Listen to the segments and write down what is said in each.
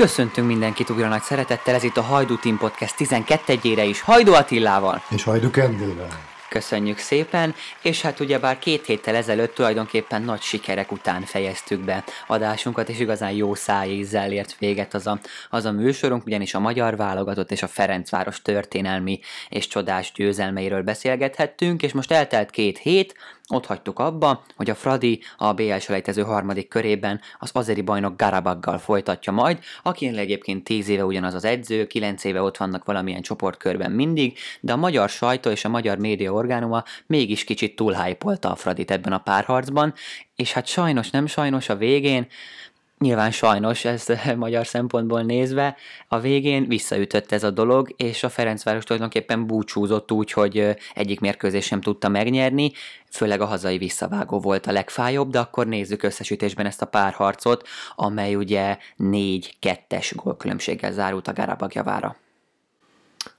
Köszöntünk mindenkit újra nagy szeretettel, ez itt a Hajdú Team Podcast 12-ére is, Hajdú Attillával. És Hajdú Kendével. Köszönjük szépen, és hát ugyebár két héttel ezelőtt tulajdonképpen nagy sikerek után fejeztük be adásunkat, és igazán jó szájízzel ért véget az a, az a műsorunk, ugyanis a magyar válogatott és a Ferencváros történelmi és csodás győzelmeiről beszélgethettünk, és most eltelt két hét, ott hagytuk abba, hogy a Fradi a BL selejtező harmadik körében az azeri bajnok Garabaggal folytatja majd, aki egyébként 10 éve ugyanaz az edző, 9 éve ott vannak valamilyen csoportkörben mindig, de a magyar sajtó és a magyar média orgánuma mégis kicsit túlhájpolta a Fradit ebben a párharcban, és hát sajnos, nem sajnos a végén Nyilván sajnos, ezt magyar szempontból nézve, a végén visszaütött ez a dolog, és a Ferencváros tulajdonképpen búcsúzott úgy, hogy egyik mérkőzés sem tudta megnyerni, főleg a hazai visszavágó volt a legfájóbb, de akkor nézzük összesítésben ezt a párharcot, amely ugye 4-2-es gólkülönbséggel zárult a Garabag javára.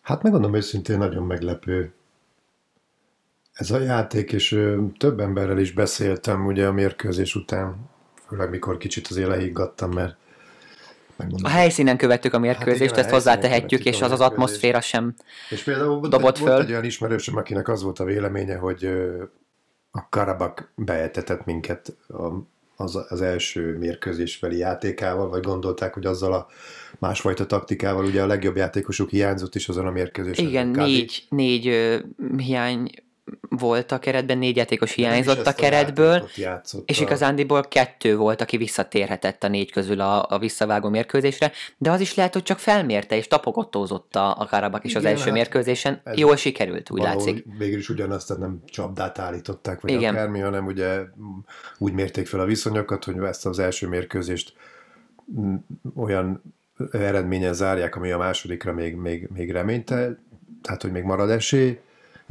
Hát megmondom őszintén, nagyon meglepő ez a játék, és több emberrel is beszéltem ugye a mérkőzés után, főleg mikor kicsit azért lehiggadtam, mert megmondom. A helyszínen követtük a mérkőzést, hát igen, ezt hozzátehetjük, és az az atmoszféra sem és például dobott föl. Volt egy olyan ismerősöm, akinek az volt a véleménye, hogy a Karabak beetetett minket az, az első mérkőzésbeli játékával, vagy gondolták, hogy azzal a másfajta taktikával, ugye a legjobb játékosuk hiányzott is azon a mérkőzésen. Igen, négy, négy ö, hiány volt a keretben, négy játékos hiányzott a keretből, és igazándiból kettő volt, aki visszatérhetett a négy közül a, a visszavágó mérkőzésre, de az is lehet, hogy csak felmérte és tapogottózott a, a Karabak is az első hát mérkőzésen. Jól sikerült, úgy látszik. Végül is ugyanazt, tehát nem csapdát állították, vagy Igen. akármi, hanem ugye úgy mérték fel a viszonyokat, hogy ezt az első mérkőzést olyan eredményen zárják, ami a másodikra még, még, még reményte, tehát hogy még marad esély,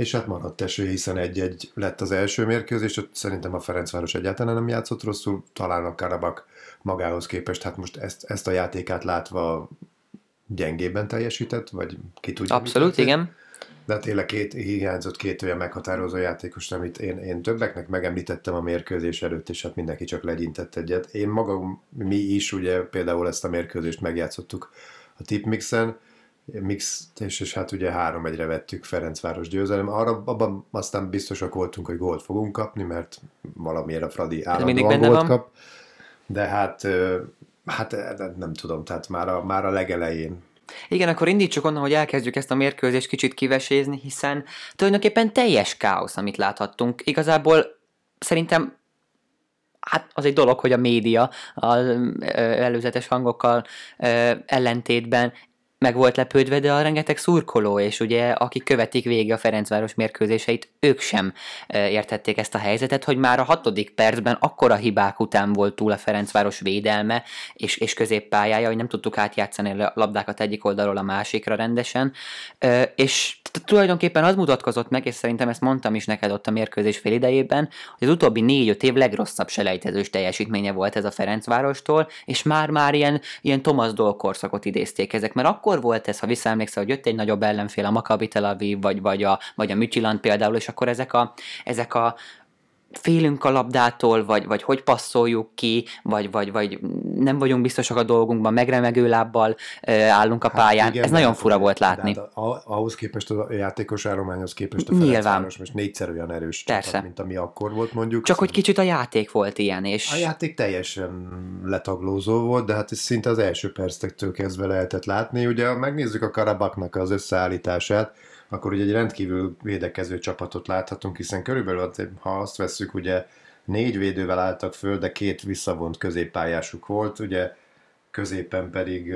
és hát maradt eső, hiszen egy-egy lett az első mérkőzés, ott szerintem a Ferencváros egyáltalán nem játszott rosszul, talán a Karabak magához képest, hát most ezt, ezt a játékát látva gyengében teljesített, vagy ki tudja. Abszolút, igen. De tényleg két, hiányzott két olyan meghatározó játékos, amit én, én többeknek megemlítettem a mérkőzés előtt, és hát mindenki csak legyintett egyet. Én magam, mi is ugye például ezt a mérkőzést megjátszottuk a Tipmixen, mix, és, és hát ugye három egyre vettük Ferencváros győzelem. Arra, abban aztán biztosak voltunk, hogy gólt fogunk kapni, mert valamiért a Fradi állandóan gólt van. kap. De hát, hát nem tudom, tehát már a, már a legelején igen, akkor indítsuk onnan, hogy elkezdjük ezt a mérkőzést kicsit kivesézni, hiszen tulajdonképpen teljes káosz, amit láthattunk. Igazából szerintem hát az egy dolog, hogy a média az előzetes hangokkal ellentétben meg volt lepődve, de a rengeteg szurkoló, és ugye akik követik végig a Ferencváros mérkőzéseit, ők sem értették ezt a helyzetet, hogy már a hatodik percben akkora hibák után volt túl a Ferencváros védelme és, és középpályája, hogy nem tudtuk átjátszani a labdákat egyik oldalról a másikra rendesen, és tulajdonképpen az mutatkozott meg, és szerintem ezt mondtam is neked ott a mérkőzés fél idejében, hogy az utóbbi négy-öt év legrosszabb selejtezős teljesítménye volt ez a Ferencvárostól, és már-már ilyen, ilyen Thomas Doll korszakot idézték ezek, mert akkor akkor volt ez, ha visszaemlékszel, hogy jött egy nagyobb ellenfél, a Maccabi Tel Aviv, vagy, vagy a, vagy a Mücsiland például, és akkor ezek a, ezek a félünk a labdától, vagy, vagy hogy passzoljuk ki, vagy, vagy, vagy nem vagyunk biztosak a dolgunkban, megremegő lábbal állunk a hát pályán. Hát igen, Ez nagyon fura volt látni. Hát ahhoz képest a játékos állományhoz képest a Nyilván. most négyszer olyan erős Persze. Csapat, mint ami akkor volt mondjuk. Csak hogy kicsit a játék volt ilyen. És... A játék teljesen letaglózó volt, de hát ez szinte az első percektől kezdve lehetett látni. Ugye megnézzük a Karabaknak az összeállítását, akkor ugye egy rendkívül védekező csapatot láthatunk, hiszen körülbelül, ha azt vesszük, ugye négy védővel álltak föl, de két visszavont középpályásuk volt, ugye középen pedig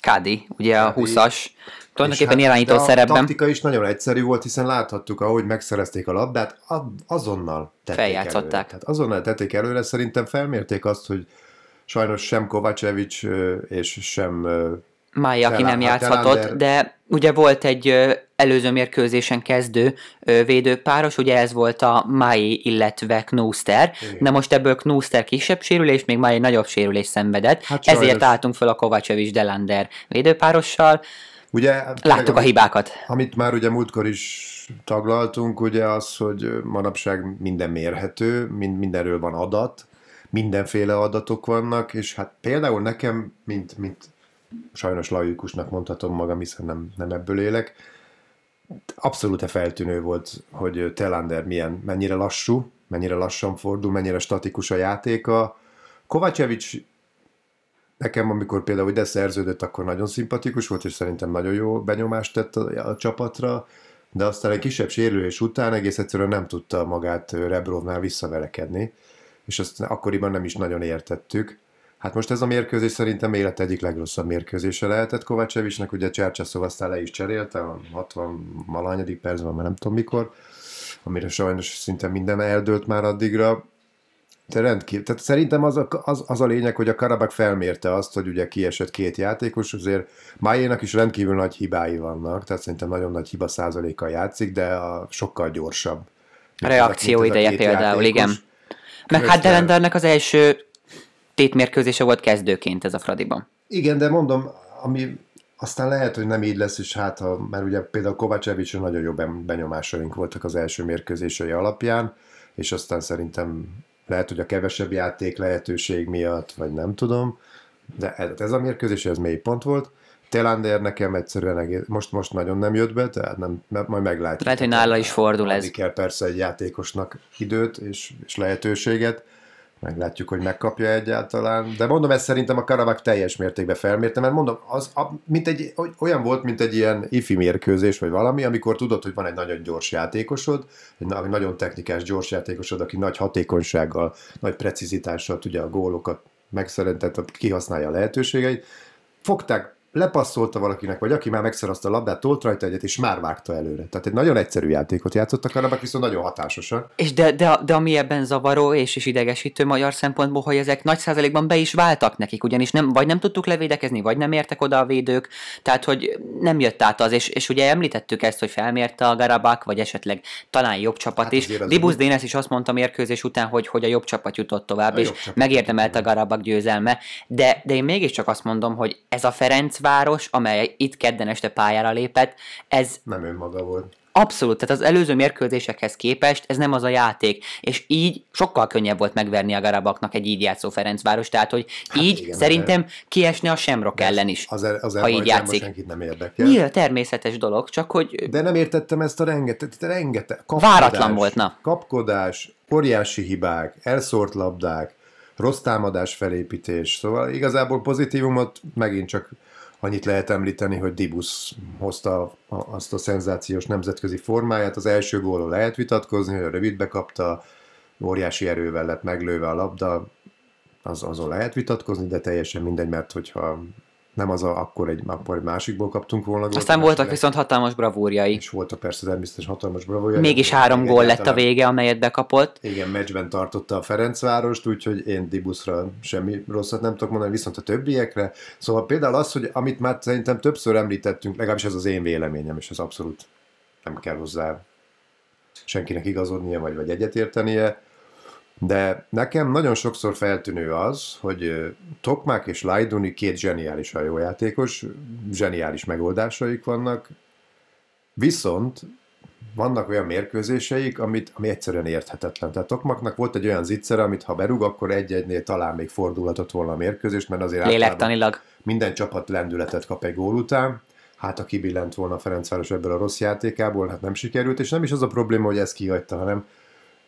Kádi, ugye a 20-as, tulajdonképpen hát, irányító szerepben. A taktika is nagyon egyszerű volt, hiszen láthattuk, ahogy megszerezték a labdát, azonnal tették Feljátszották. Előre. Tehát azonnal tették előre, szerintem felmérték azt, hogy sajnos sem Kovacevic és sem Mája, aki nem játszhatott, de ugye volt egy előző mérkőzésen kezdő védőpáros, ugye ez volt a Mai, illetve Knuster, de most ebből Knuster kisebb sérülés, még Mai nagyobb sérülés szenvedett, hát ezért álltunk fel a Kovacevic Delander védőpárossal. Ugye, Láttuk a hibákat. Amit már ugye múltkor is taglaltunk, ugye az, hogy manapság minden mérhető, mind, mindenről van adat, mindenféle adatok vannak, és hát például nekem, mint, mint sajnos laikusnak mondhatom magam, hiszen nem, nem ebből élek. Abszolút feltűnő volt, hogy Telander milyen, mennyire lassú, mennyire lassan fordul, mennyire statikus a játéka. Kovacevic nekem, amikor például ide szerződött, akkor nagyon szimpatikus volt, és szerintem nagyon jó benyomást tett a, a csapatra, de aztán egy kisebb sérülés után egész egyszerűen nem tudta magát Rebrovnál visszaverekedni, és azt akkoriban nem is nagyon értettük. Hát most ez a mérkőzés szerintem élet egyik legrosszabb mérkőzése lehetett Kovacevicsnek, ugye Csercseszov aztán le is cserélte, a 60 malanyadik percben, már nem tudom mikor, amire sajnos szinte minden eldőlt már addigra. De rendkívül, tehát szerintem az a, az, az a lényeg, hogy a Karabak felmérte azt, hogy ugye kiesett két játékos, azért Májénak is rendkívül nagy hibái vannak, tehát szerintem nagyon nagy hiba százalékkal játszik, de a sokkal gyorsabb. A reakció ideje például, játékos. igen. Meg hát Delendernek az első tétmérkőzése volt kezdőként ez a Fradiban. Igen, de mondom, ami aztán lehet, hogy nem így lesz, és hát, ha, mert ugye például Kovácsevicsra nagyon jó benyomásaink voltak az első mérkőzései alapján, és aztán szerintem lehet, hogy a kevesebb játék lehetőség miatt, vagy nem tudom, de ez a mérkőzés, ez mély pont volt. Telander nekem egyszerűen egész, most, most nagyon nem jött be, tehát nem, majd meglátjuk. Lehet, hogy nála is fordul ez. kell persze egy játékosnak időt és, és lehetőséget, meglátjuk, hogy megkapja egyáltalán. De mondom, ez szerintem a Karabak teljes mértékben felmérte, mert mondom, az a, mint egy, olyan volt, mint egy ilyen ifi mérkőzés, vagy valami, amikor tudod, hogy van egy nagyon gyors játékosod, egy nagyon technikás gyors játékosod, aki nagy hatékonysággal, nagy precizitással tudja a gólokat megszeretett, kihasználja a lehetőségeit. Fogták lepasszolta valakinek, vagy aki már megszerezte a labdát, tolt rajta egyet, és már vágta előre. Tehát egy nagyon egyszerű játékot játszottak a Karabak, viszont nagyon hatásosan. És de, de, de ami ebben zavaró és is idegesítő magyar szempontból, hogy ezek nagy százalékban be is váltak nekik, ugyanis nem, vagy nem tudtuk levédekezni, vagy nem értek oda a védők, tehát hogy nem jött át az, és, és ugye említettük ezt, hogy felmérte a Garabak, vagy esetleg talán jobb csapat hát is. Dibusz Dénes is azt mondta mérkőzés után, hogy, hogy a jobb csapat jutott tovább, a és megérdemelte a Garabak győzelme, de, de én mégiscsak azt mondom, hogy ez a Ferenc város, amely itt kedden este pályára lépett, ez... Nem önmaga volt. Abszolút, tehát az előző mérkőzésekhez képest ez nem az a játék, és így sokkal könnyebb volt megverni a Garabaknak egy így játszó Ferencváros, tehát hogy hát így igen, szerintem de... kiesne a Semrok ellen is, az, er- az ha így játszik. senkit nem érdekel. Nyilván természetes dolog, csak hogy... De nem értettem ezt a rengeteg, rengeteg kapkodás, Váratlan volt, na. Kapkodás, óriási hibák, elszórt labdák, rossz támadás felépítés, szóval igazából pozitívumot megint csak Annyit lehet említeni, hogy Dibus hozta azt a szenzációs nemzetközi formáját. Az első gólról lehet vitatkozni, hogy a rövidbe kapta, óriási erővel lett meglőve a labda, az, azon lehet vitatkozni, de teljesen mindegy, mert hogyha nem az a, akkor egy, akkor egy másikból kaptunk volna gólt. Aztán voltak viszont hatalmas bravúrjai. És voltak persze természetesen hatalmas bravúrjai. Mégis három gól lett a vége, amelyet bekapott. Igen, meccsben tartotta a Ferencvárost, úgyhogy én Dibuszra semmi rosszat nem tudok mondani, viszont a többiekre. Szóval például az, hogy amit már szerintem többször említettünk, legalábbis ez az én véleményem, és ez abszolút nem kell hozzá senkinek igazodnia, vagy, vagy egyetértenie, de nekem nagyon sokszor feltűnő az, hogy Tokmák és Lajduni két zseniális hajójátékos, zseniális megoldásaik vannak, viszont vannak olyan mérkőzéseik, amit, ami egyszerűen érthetetlen. Tehát Tokmaknak volt egy olyan zicser, amit ha berúg, akkor egy-egynél talán még fordulhatott volna a mérkőzést, mert azért Lélektanilag. minden csapat lendületet kap egy gól után. Hát a kibillent volna Ferencváros ebből a rossz játékából, hát nem sikerült, és nem is az a probléma, hogy ez kihagyta, hanem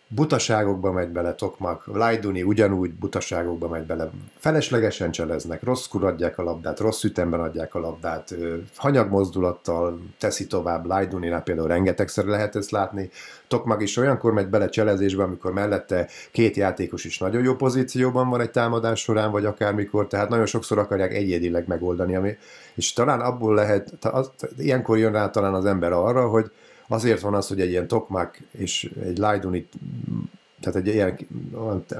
butaságokba megy bele Tokmak, Lajduni ugyanúgy butaságokba megy bele, feleslegesen cseleznek, rosszkor adják a labdát, rossz ütemben adják a labdát, hanyag mozdulattal teszi tovább, Lajduninál például rengetegszer lehet ezt látni, Tokmak is olyankor megy bele cselezésbe, amikor mellette két játékos is nagyon jó pozícióban van egy támadás során, vagy akármikor, tehát nagyon sokszor akarják egyedileg megoldani, ami, és talán abból lehet, az, ilyenkor jön rá talán az ember arra, hogy Azért van az, hogy egy ilyen Tokmak és egy Lajduni, tehát egy ilyen,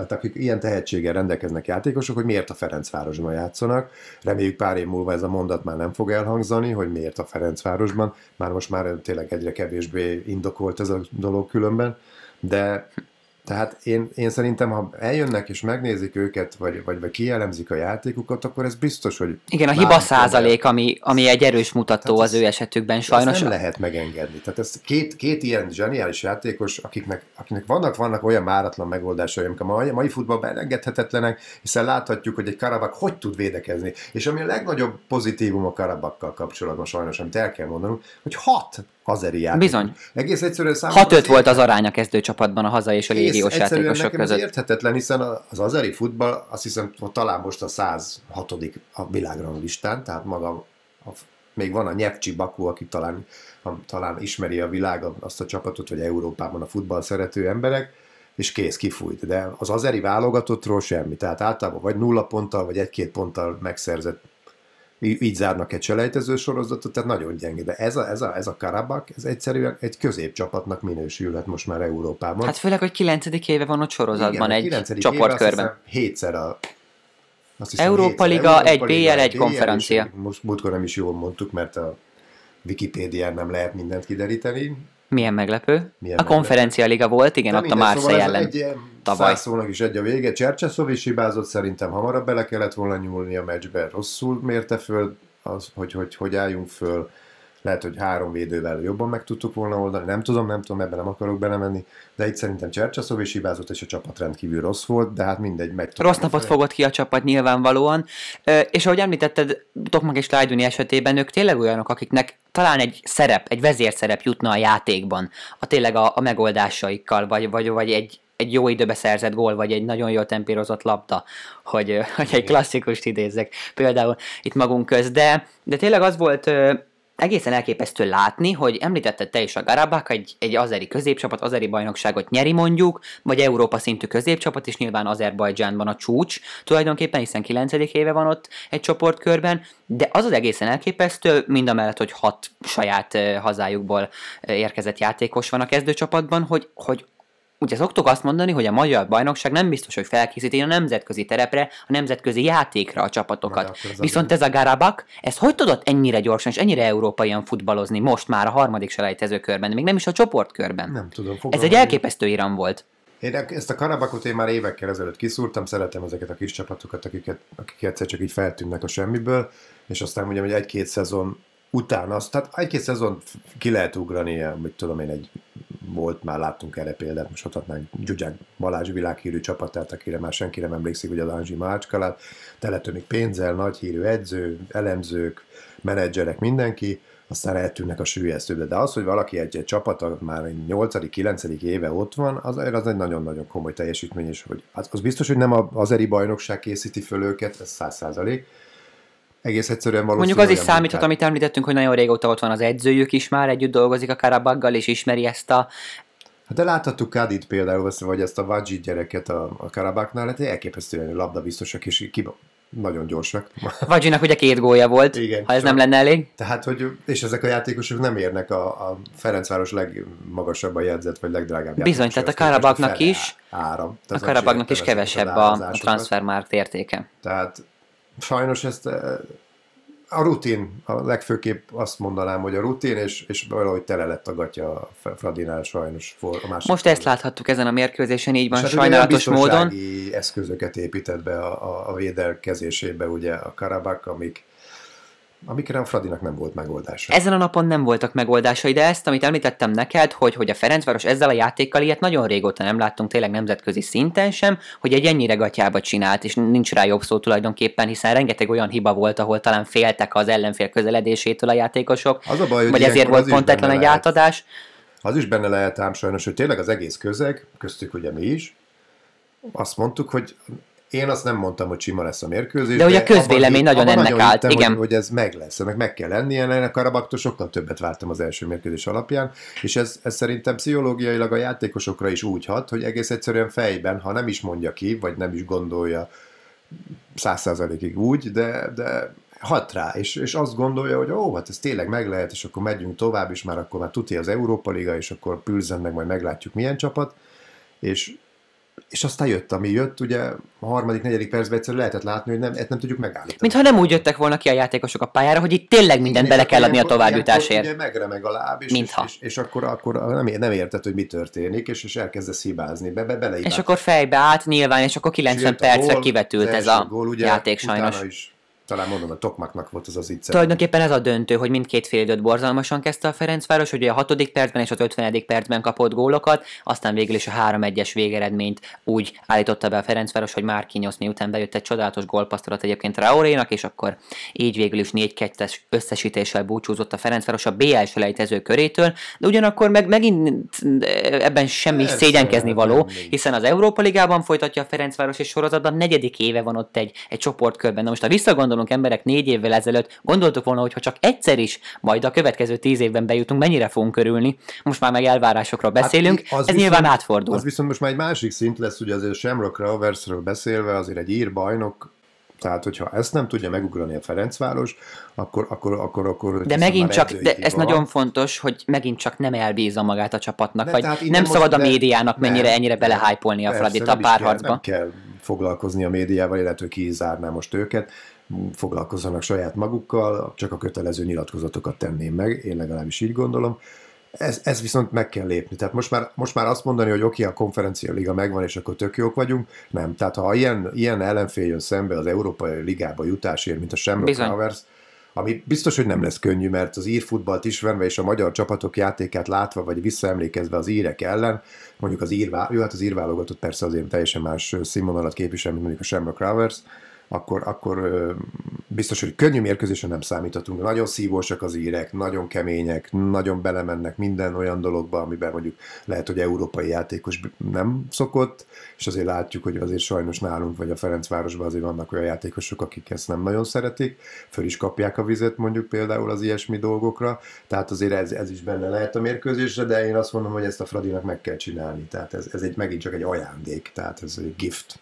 akik ilyen tehetséggel rendelkeznek játékosok, hogy miért a Ferencvárosban játszanak. Reméljük pár év múlva ez a mondat már nem fog elhangzani, hogy miért a Ferencvárosban. Már most már tényleg egyre kevésbé indokolt ez a dolog különben. De Tehát én, én szerintem, ha eljönnek és megnézik őket, vagy, vagy, vagy kielemzik a játékukat, akkor ez biztos, hogy... Igen, a hiba százalék, ami, ami egy erős mutató az ő esetükben sajnos. Ezt nem lehet megengedni. Tehát ez két, két ilyen zseniális játékos, akiknek, akiknek vannak, vannak olyan máratlan megoldásai, amik a mai, mai futballban elengedhetetlenek, hiszen láthatjuk, hogy egy Karabak hogy tud védekezni. És ami a legnagyobb pozitívum a Karabakkal kapcsolatban sajnos, amit el kell mondanunk, hogy hat hazeri játék. Bizony. Egész egyszerűen 6-5 volt az arány a kezdőcsapatban a hazai és a légiós játékosok között. Ez érthetetlen, hiszen az azeri futball azt hiszem talán most a 106. a világranglistán, tehát maga a, még van a Nyevcsi Baku, aki talán, talán ismeri a világ azt a csapatot, vagy Európában a futball szerető emberek, és kész, kifújt. De az azeri válogatottról semmi. Tehát általában vagy nulla ponttal, vagy egy-két ponttal megszerzett így zárnak egy selejtező sorozatot, tehát nagyon gyenge. De ez a, ez a, ez a Karabak, ez egyszerűen egy középcsapatnak minősülhet most már Európában. Hát főleg, hogy 9. éve van ott sorozatban Igen, egy csoportkörben. Hétszer a azt hiszem, Európa Liga, egy BL, egy konferencia. Most múltkor nem is jól mondtuk, mert a Wikipédián nem lehet mindent kideríteni. Milyen meglepő. Milyen a konferencia liga volt, igen, ott a Marseille szóval ellen egy, tavaly. szónak is egy a vége. Csercseszov is hibázott, szerintem hamarabb bele kellett volna nyúlni a meccsbe. Rosszul mérte föl, az, hogy, hogy, hogy álljunk föl. Lehet, hogy három védővel jobban meg tudtuk volna oldani. Nem tudom, nem tudom, ebben nem akarok belemenni. De itt szerintem Csercseszov is hibázott, és a csapat rendkívül rossz volt, de hát mindegy, megy Rossz napot fel. fogott ki a csapat nyilvánvalóan. És ahogy említetted, Tokmak és Lajduni esetében ők tényleg olyanok, akiknek talán egy szerep, egy vezérszerep jutna a játékban, a tényleg a, a megoldásaikkal, vagy, vagy, vagy egy, egy jó időbe szerzett gól, vagy egy nagyon jól tempírozott labda, hogy, hogy egy klasszikust idézzek például itt magunk köz. De, de tényleg az volt egészen elképesztő látni, hogy említetted te is a Garabak, egy, egy azeri középcsapat, azeri bajnokságot nyeri mondjuk, vagy Európa szintű középcsapat, és nyilván Azerbajdzsánban a csúcs tulajdonképpen, hiszen 9. éve van ott egy csoportkörben, de az az egészen elképesztő, mind a mellett, hogy hat saját hazájukból érkezett játékos van a kezdőcsapatban, hogy, hogy Ugye szoktuk azt mondani, hogy a magyar bajnokság nem biztos, hogy felkészíti a nemzetközi terepre, a nemzetközi játékra a csapatokat. Viszont ez a Garabak, ez hogy tudott ennyire gyorsan és ennyire európaian futballozni most már a harmadik selejtezőkörben, még nem is a csoportkörben? Nem tudom. Ez egy elképesztő iram volt. Én ezt a Karabakot én már évekkel ezelőtt kiszúrtam, szeretem ezeket a kis csapatokat, akiket, akik egyszer csak így feltűnnek a semmiből, és aztán ugye, hogy egy-két szezon után azt, tehát egy-két szezon ki lehet ugrani, mit tudom én, egy volt, már láttunk erre példát, most adhatnánk Gyugyák Balázs világhírű csapatát, akire már senki nem emlékszik, hogy az Anzsi Mácskalát, teletönik pénzzel, nagy hírű edző, elemzők, menedzserek, mindenki, aztán eltűnnek a sűjesztőbe. De az, hogy valaki egy, egy csapat már 8.-9. éve ott van, az, az egy nagyon-nagyon komoly teljesítmény, és hogy az, az biztos, hogy nem az eri bajnokság készíti föl őket, ez száz százalék, egész egyszerűen Mondjuk az is számíthat, amit említettünk, hogy nagyon régóta ott van az edzőjük is már, együtt dolgozik a Karabaggal, és ismeri ezt a Hát de láthattuk Kadit például, vagy ezt a Vajit gyereket a, a Karabaknál, hát elképesztően labdabiztosak, és ki, nagyon gyorsak. Vajjinak ugye két gólya volt, Igen, ha ez csak, nem lenne elég. Tehát, hogy, és ezek a játékosok nem érnek a, a Ferencváros legmagasabban jegyzett, vagy legdrágább Bizony, tehát a Karabaknak is, áram. a Karabaknak is kevesebb a, a transfermárt értéke. Tehát sajnos ezt eh, a rutin, a legfőképp azt mondanám, hogy a rutin, és, és valahogy tele lett a gatya a Fradinál sajnos. For, a Most ezt láthattuk ezen a mérkőzésen, így van, hát sajnálatos módon. eszközöket épített be a, a, a védelkezésébe, ugye a Karabak, amik amikre a Fradinak nem volt megoldása. Ezen a napon nem voltak megoldásai, de ezt, amit említettem neked, hogy, hogy a Ferencváros ezzel a játékkal ilyet nagyon régóta nem láttunk tényleg nemzetközi szinten sem, hogy egy ennyire gatyába csinált, és nincs rá jobb szó tulajdonképpen, hiszen rengeteg olyan hiba volt, ahol talán féltek az ellenfél közeledésétől a játékosok, az a baj, hogy vagy ezért volt pontetlen egy lehet. átadás. Az is benne lehet ám sajnos, hogy tényleg az egész közeg, köztük ugye mi is, azt mondtuk, hogy én azt nem mondtam, hogy sima lesz a mérkőzés. De, de hogy a közvélemény nagyon ennek nagyon állt, hittem, igen. Hogy, hogy, ez meg lesz, ennek meg kell lennie, ennek Karabaktól sokkal többet vártam az első mérkőzés alapján, és ez, ez szerintem pszichológiailag a játékosokra is úgy hat, hogy egész egyszerűen fejben, ha nem is mondja ki, vagy nem is gondolja száz százalékig úgy, de, de hat rá, és, és azt gondolja, hogy ó, hát ez tényleg meg lehet, és akkor megyünk tovább, és már akkor már tuti az Európa Liga, és akkor pülzen meg, majd meglátjuk milyen csapat, és és aztán jött, ami jött, ugye a harmadik, negyedik percben egyszerűen lehetett látni, hogy nem, ezt nem tudjuk megállítani. Mintha nem úgy jöttek volna ki a játékosok a pályára, hogy itt tényleg mindent bele kell adni a továbbjutásért. Ugye megremeg a láb, és, Mintha. és, és, és akkor, akkor nem, nem érted, hogy mi történik, és, és elkezdesz hibázni, be, be, bele És akkor fejbe át nyilván, és akkor 90 percre gól, kivetült ez a gól, ugye, játék sajnos. Is talán mondom, a Tokmaknak volt az az itt. Tulajdonképpen ez a döntő, hogy mindkét fél időt borzalmasan kezdte a Ferencváros, ugye a hatodik percben és az 50. percben kapott gólokat, aztán végül is a 3-1-es végeredményt úgy állította be a Ferencváros, hogy Márkinyosz miután bejött egy csodálatos gólpasztorat egyébként Raorénak, és akkor így végül is 4-2-es összesítéssel búcsúzott a Ferencváros a BL selejtező körétől, de ugyanakkor meg megint ebben semmi ez szégyenkezni való, hiszen az Európa Ligában folytatja a Ferencváros és sorozatban negyedik éve van ott egy, egy csoportkörben. Na most a visszagondolunk gondolunk emberek négy évvel ezelőtt, gondoltuk volna, hogy ha csak egyszer is majd a következő tíz évben bejutunk, mennyire fogunk körülni. Most már meg elvárásokról hát beszélünk, hát, ez viszont, nyilván átfordul. Az viszont most már egy másik szint lesz, ugye azért Shamrock Roversről beszélve, azért egy ír bajnok, tehát, hogyha ezt nem tudja megugrani a Ferencváros, akkor... akkor, akkor, akkor de megint csak, de ez van. nagyon fontos, hogy megint csak nem elbízza magát a csapatnak, vagy nem, nem szabad a médiának mennyire nem, ennyire belehájpolni a Fradit a párharcba. Nem kell foglalkozni a médiával, illetve ki zárná most őket foglalkozzanak saját magukkal, csak a kötelező nyilatkozatokat tenném meg, én legalábbis így gondolom. Ez, ez viszont meg kell lépni. Tehát most már, most már azt mondani, hogy oké, okay, a konferencia liga megvan, és akkor tök jók vagyunk, nem. Tehát ha ilyen, ilyen ellenfél jön szembe az Európai Ligába jutásért, mint a Shamrock Rovers, ami biztos, hogy nem lesz könnyű, mert az ír futballt ismerve és a magyar csapatok játékát látva, vagy visszaemlékezve az írek ellen, mondjuk az ír, jó, hát az ír válogatott persze azért teljesen más színvonalat képvisel, mint mondjuk a Shamrock Rovers, akkor, akkor biztos, hogy könnyű mérkőzésen nem számíthatunk. Nagyon szívósak az írek, nagyon kemények, nagyon belemennek minden olyan dologba, amiben mondjuk lehet, hogy európai játékos nem szokott, és azért látjuk, hogy azért sajnos nálunk, vagy a Ferencvárosban azért vannak olyan játékosok, akik ezt nem nagyon szeretik, föl is kapják a vizet mondjuk például az ilyesmi dolgokra, tehát azért ez, ez is benne lehet a mérkőzésre, de én azt mondom, hogy ezt a Fradinak meg kell csinálni, tehát ez, ez egy, megint csak egy ajándék, tehát ez egy gift.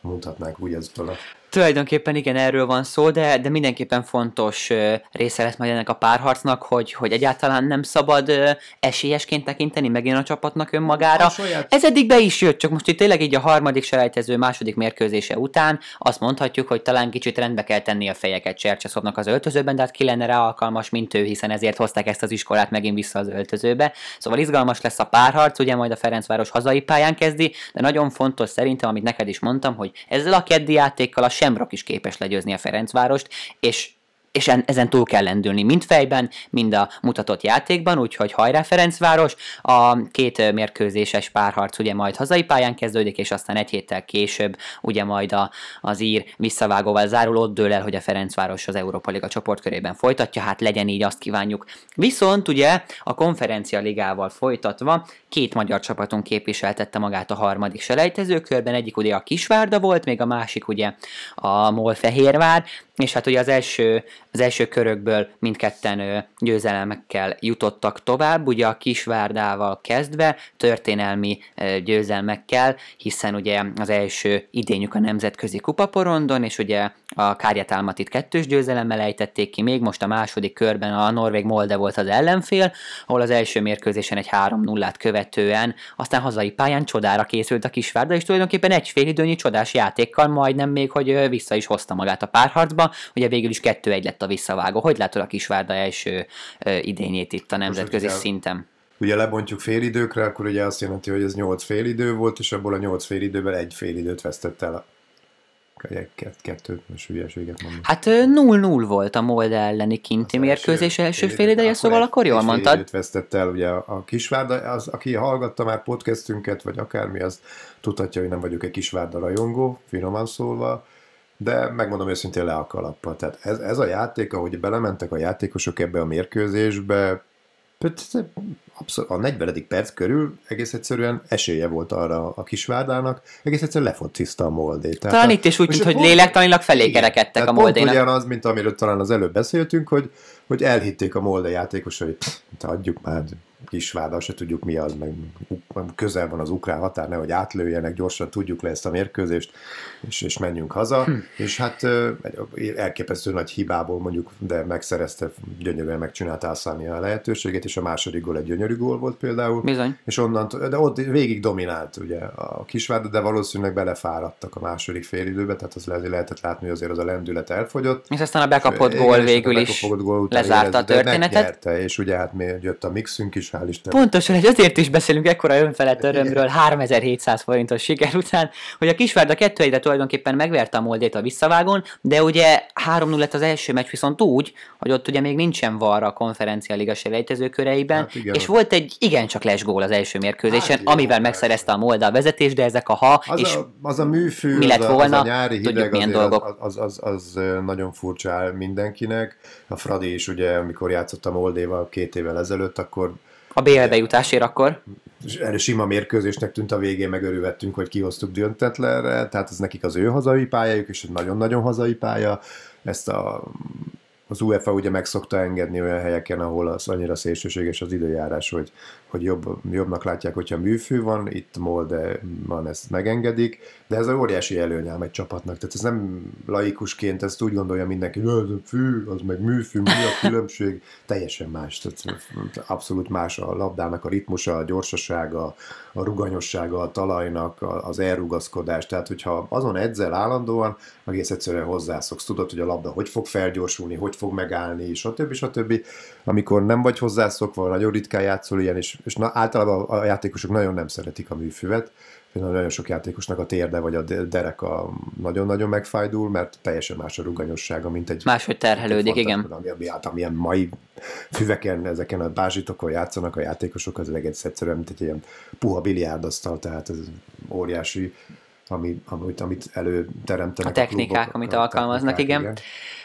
Mondhatnánk úgy ezzel a Tulajdonképpen igen, erről van szó, de, de mindenképpen fontos része lesz majd ennek a párharcnak, hogy, hogy egyáltalán nem szabad esélyesként tekinteni megint a csapatnak önmagára. A saját... Ez eddig be is jött, csak most itt tényleg így a harmadik selejtező második mérkőzése után azt mondhatjuk, hogy talán kicsit rendbe kell tenni a fejeket Csercseszobnak az öltözőben, de hát ki lenne rá alkalmas, mint ő, hiszen ezért hozták ezt az iskolát megint vissza az öltözőbe. Szóval izgalmas lesz a párharc, ugye majd a Ferencváros hazai pályán kezdi, de nagyon fontos szerintem, amit neked is mondtam, hogy ezzel a keddi játékkal a Semrok is képes legyőzni a Ferencvárost, és és ezen túl kell lendülni, mind fejben, mind a mutatott játékban, úgyhogy hajrá Ferencváros, a két mérkőzéses párharc ugye majd hazai pályán kezdődik, és aztán egy héttel később ugye majd a, az ír visszavágóval zárul, ott dől el, hogy a Ferencváros az Európa Liga csoportkörében folytatja, hát legyen így, azt kívánjuk. Viszont ugye a konferencia ligával folytatva két magyar csapaton képviseltette magát a harmadik selejtezőkörben, egyik ugye a Kisvárda volt, még a másik ugye a MOL Fehérvár, és hát ugye az első, az első körökből mindketten győzelmekkel jutottak tovább, ugye a Kisvárdával kezdve történelmi győzelmekkel, hiszen ugye az első idényük a nemzetközi kupaporondon, és ugye a Kárjátálmatit kettős győzelemmel ejtették ki, még most a második körben a Norvég Molde volt az ellenfél, ahol az első mérkőzésen egy 3-0-át követően, aztán hazai pályán csodára készült a Kisvárda, és tulajdonképpen egy időnyi csodás játékkal majdnem még, hogy vissza is hozta magát a párharcba, ugye végül is 2-1 lett a visszavágó. Hogy látod a Kisvárda első idényét itt a nemzetközi most, szinten? Ugye lebontjuk félidőkre, akkor ugye azt jelenti, hogy ez 8 félidő volt, és abból a 8 félidőben egy félidőt vesztett el kettőt, most hülyeséget mondom. Hát 0-0 volt a Molde elleni kinti az mérkőzés első, első fél ideje, szóval akkor jól mondtad. Fél vesztett el ugye a Kisvárda, az, aki hallgatta már podcastünket, vagy akármi, az tudhatja, hogy nem vagyok egy Kisvárda rajongó, finoman szólva, de megmondom őszintén le a kalappal. Tehát ez, ez a játék, ahogy belementek a játékosok ebbe a mérkőzésbe, abszolút, a 40. perc körül egész egyszerűen esélye volt arra a kisvárdának, egész egyszerűen lefociszta a moldét. Tehát talán itt is úgy tűnt, hogy lélektanilag felé kerekedtek a moldénak. Pont ugyanaz, mint amiről talán az előbb beszéltünk, hogy, hogy elhitték a molde játékosai, hogy adjuk már, Kisvárda, se tudjuk mi az, meg közel van az ukrán határ, nehogy átlőjenek, gyorsan tudjuk le ezt a mérkőzést, és, és menjünk haza. Hm. És hát elképesztő nagy hibából mondjuk, de megszerezte, gyönyörűen megcsinálta Alszáni a lehetőséget, és a második gól egy gyönyörű gól volt például. Bizony. És onnan, de ott végig dominált ugye a Kisvárda, de valószínűleg belefáradtak a második félidőbe, tehát az lehetett látni, hogy azért az a lendület elfogyott. És aztán a bekapott gól igen, végül a is gól lezárta a történetet. Megnyerte, és ugye hát még jött a mixünk is, hál' Isten. Pontosan, hogy azért is beszélünk ekkora önfelett örömről 3700 forintos siker után, hogy a Kisvárda 2 1 tulajdonképpen megverte a Moldét a visszavágón, de ugye 3-0 lett az első meccs viszont úgy, hogy ott ugye még nincsen var a konferencia liga selejtező köreiben, hát igen, és volt egy igencsak lesgól az első mérkőzésen, hát, amivel jó, megszerezte a Molda a vezetés, de ezek a ha, az és a, az a műfű, mi lett az volna, az a nyári hideg, tudjuk milyen dolgok. Az, az, az, az, nagyon furcsa mindenkinek. A Fradi is ugye, amikor játszott a Moldéval két évvel ezelőtt, akkor a BL jutásért akkor? Erre sima mérkőzésnek tűnt a végén, meg örülvettünk, hogy kihoztuk döntetlenre, tehát ez nekik az ő hazai pályájuk, és egy nagyon-nagyon hazai pálya. Ezt a az UEFA ugye meg szokta engedni olyan helyeken, ahol az annyira szélsőséges az időjárás, hogy, hogy jobb, jobbnak látják, hogyha műfű van, itt Molde van, ezt megengedik, de ez a óriási előnyám egy csapatnak, tehát ez nem laikusként, ezt úgy gondolja mindenki, hogy ez fű, az meg műfű, mi a különbség, teljesen más, tehát abszolút más a labdának a ritmusa, a gyorsasága, a ruganyossága a talajnak, az elrugaszkodás, tehát hogyha azon edzel állandóan, egész egyszerűen hozzászoksz, tudod, hogy a labda hogy fog felgyorsulni, hogy fog megállni, stb. stb. Amikor nem vagy hozzászokva, nagyon ritkán játszol ilyen, és, és na, általában a játékosok nagyon nem szeretik a műfüvet, például nagyon sok játékosnak a térde vagy a dereka nagyon-nagyon megfájdul, mert teljesen más a ruganyossága, mint egy... Máshogy terhelődik, igen. Ami, ami, hát, amilyen mai füveken, ezeken a bázsitokon játszanak a játékosok, az egész egyszerűen, mint egy ilyen puha biliárdasztal, tehát ez óriási ami, amit, amit előteremtenek. A technikák, a klubok, amit a alkalmaznak, igen. igen.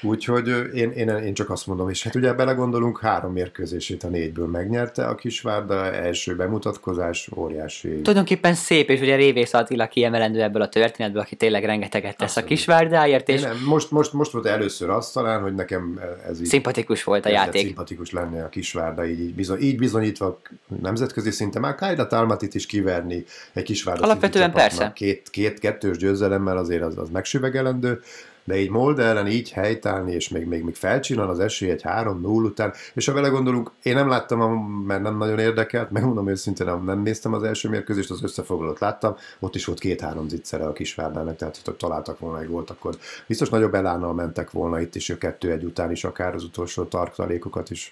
Úgyhogy én, én, én csak azt mondom, és hát ugye belegondolunk, három mérkőzését a négyből megnyerte a Kisvárda, első bemutatkozás, óriási. Tulajdonképpen szép, és ugye Révész Attila kiemelendő ebből a történetből, aki tényleg rengeteget tesz Abszolút. a Kisvárdáért. És... Nem, most, most, most volt először az talán, hogy nekem ez így... Szimpatikus volt a játék. Szimpatikus lenne a Kisvárda, így, így, bizony, így bizonyítva nemzetközi szinten, már Kajda Talmatit is kiverni egy Kisvárda Alapvetően persze. Két, két, kettős győzelemmel azért az, az megsüvegelendő de így Molde ellen így helytállni, és még, még, még felcsinál az esély egy 3-0 után, és ha vele gondolunk, én nem láttam, mert nem nagyon érdekelt, megmondom őszintén, nem, nem néztem az első mérkőzést, az összefoglalót láttam, ott is volt két-három zicsere a Kisvárdának, tehát hogy találtak volna egy volt, akkor biztos nagyobb elánnal mentek volna itt is, a kettő egy után is, akár az utolsó tartalékokat is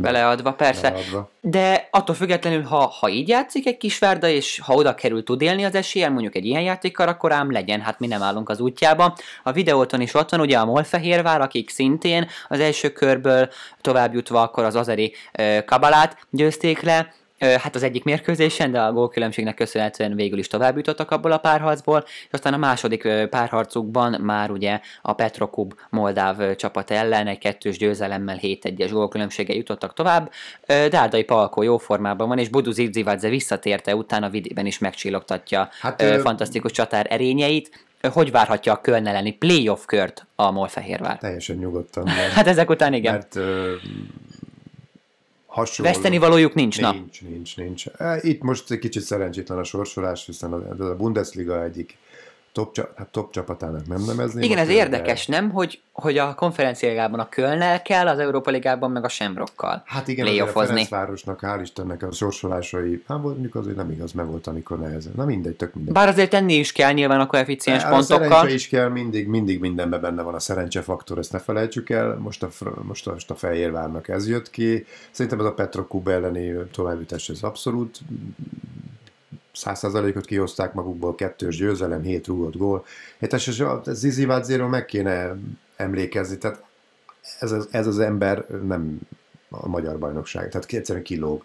beleadva, persze. Beleadva. De attól függetlenül, ha, ha így játszik egy Kisvárda, és ha oda kerül tud élni az esélyen, mondjuk egy ilyen játékkal, akkor ám legyen, hát mi nem állunk az útjába. A videóton is ott van ugye a Molfehérvár, akik szintén az első körből tovább jutva akkor az azeri kabalát győzték le, hát az egyik mérkőzésen, de a gólkülönbségnek köszönhetően végül is tovább jutottak abból a párharcból, és aztán a második párharcukban már ugye a Petrokub moldáv csapat ellen egy kettős győzelemmel 7-1-es gólkülönbsége jutottak tovább. Dárdai Palkó jó formában van, és Budu Zivzivadze visszatérte, utána vidében is megcsillogtatja hát, fantasztikus csatár erényeit hogy várhatja a Köln elleni playoff kört a Molfehérvár? Teljesen nyugodtan. Mert, hát ezek után igen. Mert ö, hasonló. Veszteni valójuk nincs, nincs, na? Nincs, nincs, nincs. Itt most egy kicsit szerencsétlen a sorsolás, hiszen a Bundesliga egyik top, hát top csapatának nem nevezni. Igen, ez érdekes, nem? Hogy, hogy a konferenciágában a Kölnel kell, az Európa Ligában meg a Semrokkal Hát igen, a Ferencvárosnak, hál' Istennek a sorsolásai, hát mondjuk azért nem igaz, meg volt, amikor nehezen. Na mindegy, tök mindegy. Bár azért tenni is kell nyilván a koeficiens a pontokkal. A szerencse is kell, mindig, mindig mindenben benne van a szerencsefaktor, ezt ne felejtsük el. Most a, most a, most a Fehérvárnak ez jött ki. Szerintem ez a Petrokub elleni továbbjutás, ez abszolút százszázalékot kihozták magukból, kettős győzelem, hét rúgott gól. Hát és a Zizi Vadzéről meg kéne emlékezni, tehát ez az, ez az ember nem a magyar bajnokság, tehát egyszerűen kilóg.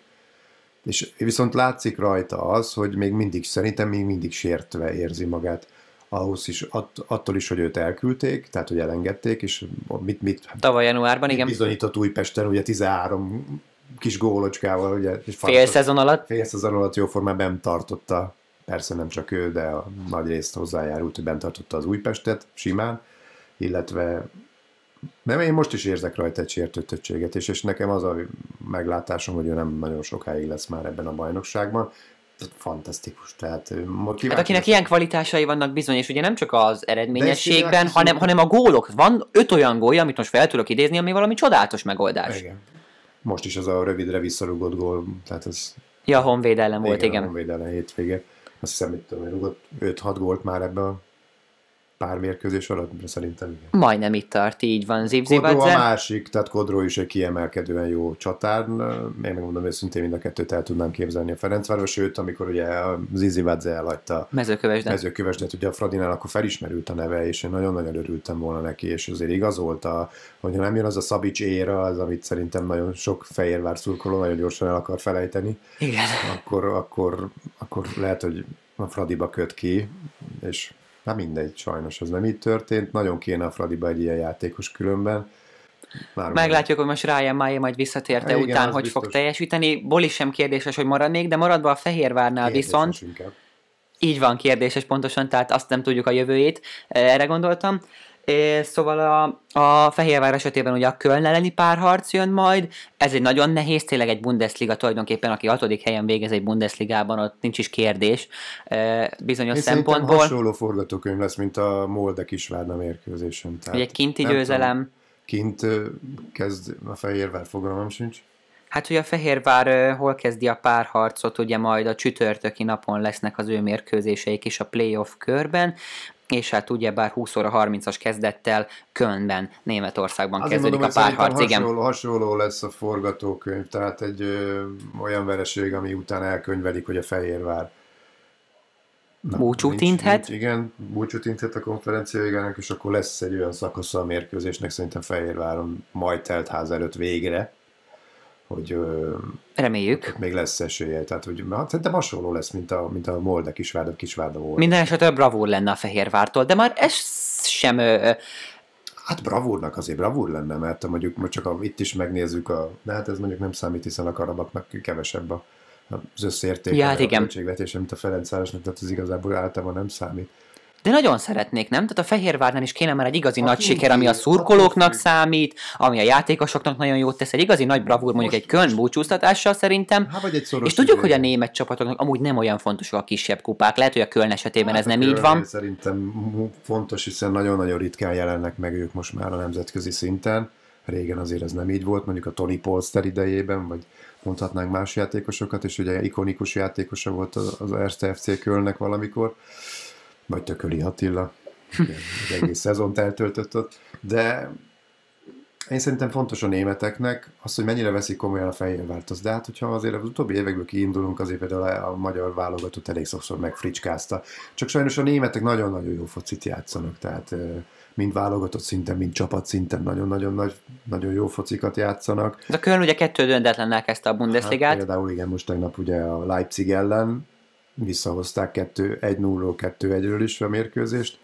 És viszont látszik rajta az, hogy még mindig, szerintem még mindig sértve érzi magát ahhoz is, att, attól is, hogy őt elküldték, tehát hogy elengedték, és mit, mit Tavaly januárban, mit igen. Bizonyított Újpesten, ugye 13 kis gólocskával, ugye. És fél szezon alatt? Fél szezon alatt jóformán nem tartotta, persze nem csak ő, de a nagy részt hozzájárult, hogy bent tartotta az Újpestet simán, illetve nem, én most is érzek rajta egy sértődöttséget, és, és nekem az a meglátásom, hogy ő nem nagyon sokáig lesz már ebben a bajnokságban, fantasztikus. Tehát, hát akinek ilyen kvalitásai vannak bizony, és ugye nem csak az eredményességben, hanem, hanem a gólok. Van öt olyan gólja, amit most fel tudok idézni, ami valami csodálatos megoldás. Igen. Most is az a rövidre visszarugott gól, tehát ez... Ja, Honvéd ellen volt, igen. A Honvéd ellen hétvége. Azt hiszem, hogy rugott 5-6 gólt már ebbe a pár mérkőzés alatt, szerintem igen. Majdnem itt tart, így van. Kodró a másik, tehát Kodró is egy kiemelkedően jó csatár. Én megmondom őszintén, mind a kettőt el tudnám képzelni a Ferencváros, sőt, amikor ugye az Izivadze elhagyta Mezőkövesdet. Mezőkövesdet, ugye a Fradinál akkor felismerült a neve, és én nagyon-nagyon örültem volna neki, és azért igazolta, hogy nem jön az a Szabics éra, az, amit szerintem nagyon sok Fehérvár szurkoló nagyon gyorsan el akar felejteni. Igen. Akkor, akkor, akkor lehet, hogy a Fradiba köt ki, és Na mindegy, sajnos ez nem így történt. Nagyon kéne a Fradiba egy ilyen játékos különben. Már Meglátjuk, hogy most Ryan Máé majd visszatérte igen, után, hogy biztos. fog teljesíteni. Boli sem kérdéses, hogy marad még, de maradva a Fehérvárnál kérdéses viszont... Inkább. Így van, kérdéses pontosan, tehát azt nem tudjuk a jövőjét, erre gondoltam. Szóval a, a Fehérvár esetében ugye a Köln elleni párharc jön majd, ez egy nagyon nehéz, tényleg egy Bundesliga tulajdonképpen, aki hatodik helyen végez egy Bundesligában, ott nincs is kérdés bizonyos Én szempontból. hasonló forgatókönyv lesz, mint a Molde Kisvárna mérkőzésen. Tehát egy kinti győzelem. Tudom, kint kezd a Fehérvár, fogalmam sincs. Hát, hogy a Fehérvár hol kezdi a párharcot, ugye majd a csütörtöki napon lesznek az ő mérkőzéseik is a playoff körben és hát ugyebár 20 óra 30-as kezdettel Kölnben, Németországban Azért kezdődik mondom, a párharc. Igen. Hasonló, hasonló lesz a forgatókönyv, tehát egy ö, olyan vereség, ami után elkönyvelik, hogy a Fehérvár búcsút inthet. igen, búcsút inthet a konferencia végának, és akkor lesz egy olyan szakasza a mérkőzésnek, szerintem Fehérváron majd telt ház előtt végre, hogy Reméljük. még lesz esélye. Tehát, hogy hát, szerintem hasonló lesz, mint a, mint a Molde Kisvárda, Kisvárda volt. Minden esetre bravúr lenne a Fehérvártól, de már ez sem... Ö, Hát bravúrnak azért bravúr lenne, mert mondjuk most csak a, itt is megnézzük, a, de hát ez mondjuk nem számít, hiszen a karabaknak kevesebb a, az összérték ja, hát igen. a költségvetése, mint a Ferencvárosnak, tehát ez igazából általában nem számít. De nagyon szeretnék, nem? Tehát a Fehérvárnál is kéne már egy igazi a nagy siker, ami a szurkolóknak számít, ami a játékosoknak nagyon jót tesz, egy igazi nagy bravúr, mondjuk egy Köln búcsúztatással szerintem. Há, vagy egy és tudjuk, hogy a német csapatoknak amúgy nem olyan fontosak a kisebb kupák. Lehet, hogy a Köln esetében hát ez nem így van. Szerintem fontos, hiszen nagyon-nagyon ritkán jelennek meg ők most már a nemzetközi szinten. Régen azért ez nem így volt, mondjuk a Tony Polster idejében, vagy mondhatnánk más játékosokat, és ugye ikonikus játékosa volt az Erste FC Kölnnek valamikor vagy Tököli Attila, az egész szezont eltöltött ott, de én szerintem fontos a németeknek az, hogy mennyire veszik komolyan a Fehérvárt, az, de hát hogyha azért az utóbbi évekből kiindulunk, azért például a magyar válogatott elég sokszor megfricskázta. Csak sajnos a németek nagyon-nagyon jó focit játszanak, tehát mind válogatott szinten, mind csapat szinten nagyon-nagyon nagy, nagyon jó focikat játszanak. De a Köln ugye kettő döntetlennel kezdte a Bundesligát. Hát, például igen, most tegnap ugye a Leipzig ellen visszahozták 1-0-ról 2-1-ről is a mérkőzést.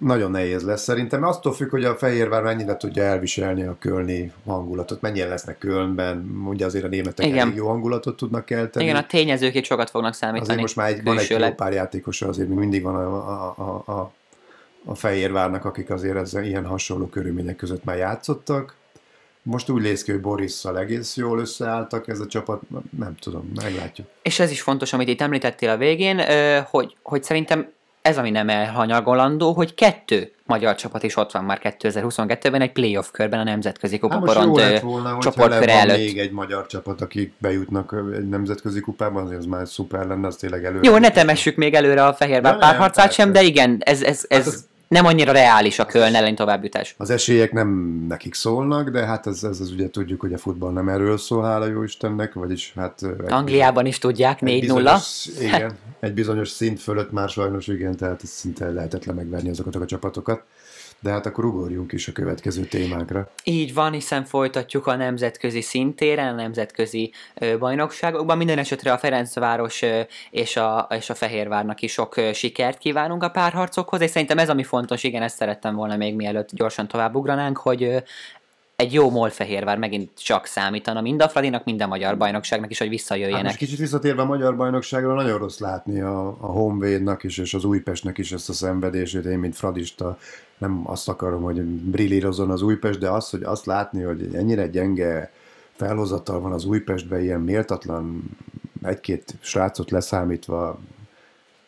Nagyon nehéz lesz szerintem. Attól függ, hogy a Fehérvár mennyire tudja elviselni a kölni hangulatot, mennyien lesznek Kölnben, ugye azért a németek Igen. elég jó hangulatot tudnak kelteni. Igen, a tényezők itt sokat fognak számítani. Azért most már egy, van egy jó pár játékosa, azért még mindig van a, a, a, a, a Fehérvárnak, akik azért ezzel, ilyen hasonló körülmények között már játszottak. Most úgy néz ki, hogy Borisszal egész jól összeálltak ez a csapat, nem tudom, meglátjuk. És ez is fontos, amit itt említettél a végén, hogy, hogy szerintem ez, ami nem elhanyagolandó, hogy kettő magyar csapat is ott van már 2022-ben egy playoff körben a nemzetközi kupaporont hát csoportkör előtt. még egy magyar csapat, akik bejutnak egy nemzetközi kupában, azért az már szuper lenne, az tényleg előre. Jó, ne temessük még előre a Fehérvár párharcát sem, de igen, ez, ez, ez, hát ez nem annyira reális a Köln ellen továbbjutás. Az esélyek nem nekik szólnak, de hát ez, ez az ugye tudjuk, hogy a futball nem erről szól, hála jó Istennek, vagyis hát... Angliában is tudják, 4-0. Igen, egy bizonyos szint fölött már sajnos igen, tehát ez szinte lehetetlen megverni azokat a csapatokat. De hát akkor ugorjunk is a következő témákra. Így van, hiszen folytatjuk a nemzetközi szintéren, a nemzetközi bajnokságokban. Minden esetre a Ferencváros és a, és a Fehérvárnak is sok sikert kívánunk a párharcokhoz, és szerintem ez ami fontos, igen, ezt szerettem volna még mielőtt gyorsan tovább ugranánk, hogy egy jó molfehérvár megint csak számítana mind a Fradinak, mind a magyar bajnokságnak is, hogy visszajöjjenek. Hát kicsit visszatérve a magyar bajnokságról, nagyon rossz látni a, a Honvédnak is, és az Újpestnek is ezt a szenvedését. Én, mint fradista, nem azt akarom, hogy brillírozon az Újpest, de az, hogy azt látni, hogy ennyire gyenge felhozatal van az Újpestben, ilyen méltatlan egy-két srácot leszámítva,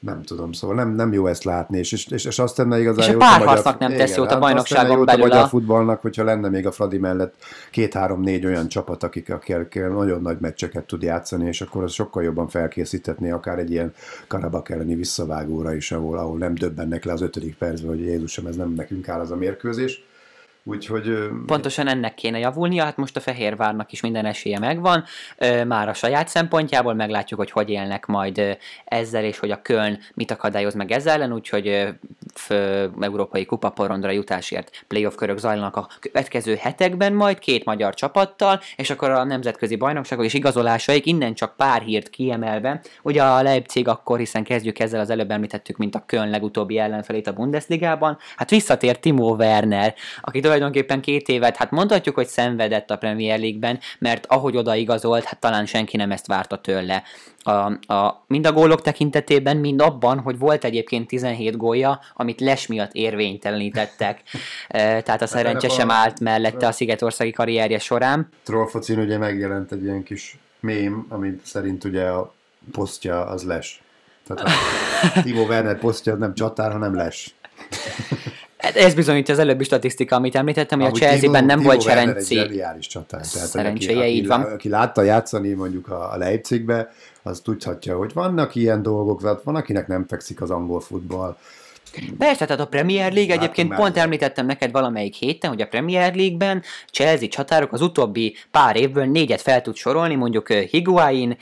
nem tudom, szóval nem, nem jó ezt látni, és, és, és, azt tenne igazán és a párharcnak nem tesz jót a hát bajnokságon belül. A, a futballnak, hogyha lenne még a Fradi mellett két-három-négy olyan csapat, akik, akik nagyon nagy meccseket tud játszani, és akkor az sokkal jobban felkészíthetné akár egy ilyen Karabak elleni visszavágóra is, ahol, ahol nem döbbennek le az ötödik percben, hogy Jézusom, ez nem nekünk áll az a mérkőzés. Úgyhogy... Pontosan ennek kéne javulnia, hát most a Fehérvárnak is minden esélye megvan, már a saját szempontjából meglátjuk, hogy hogy élnek majd ezzel, és hogy a Köln mit akadályoz meg ezzel ellen, úgyhogy európai kupaporondra jutásért playoff körök zajlanak a következő hetekben majd két magyar csapattal, és akkor a nemzetközi bajnokságok és igazolásaik innen csak pár hírt kiemelve. Ugye a Leipzig akkor, hiszen kezdjük ezzel az előbb említettük, mint a Köln legutóbbi ellenfelét a Bundesligában, hát visszatért Timo Werner, aki tulajdonképpen két évet, hát mondhatjuk, hogy szenvedett a Premier League-ben, mert ahogy oda igazolt, hát talán senki nem ezt várta tőle. A, a, mind a gólok tekintetében, mind abban, hogy volt egyébként 17 gólja, amit les miatt érvénytelenítettek. e, tehát a szerencse sem állt mellette a szigetországi karrierje során. Trollfocin ugye megjelent egy ilyen kis mém, amit szerint ugye a posztja az les. Tehát Timo Werner posztja nem csatár, hanem les. Hát ez bizonyítja az előbbi statisztika, amit említettem, hogy a Chelsea-ben nem Timo volt Serenci. Egy csatár. Tehát, Szerencséje, aki, így van. Aki látta játszani mondjuk a, a Leipzigbe, az tudhatja, hogy vannak ilyen dolgok, van, akinek nem fekszik az angol futball, Persze, tehát a Premier League egyébként pont említettem neked valamelyik héten, hogy a Premier League-ben Chelsea csatárok az utóbbi pár évből négyet fel tud sorolni, mondjuk Higuain,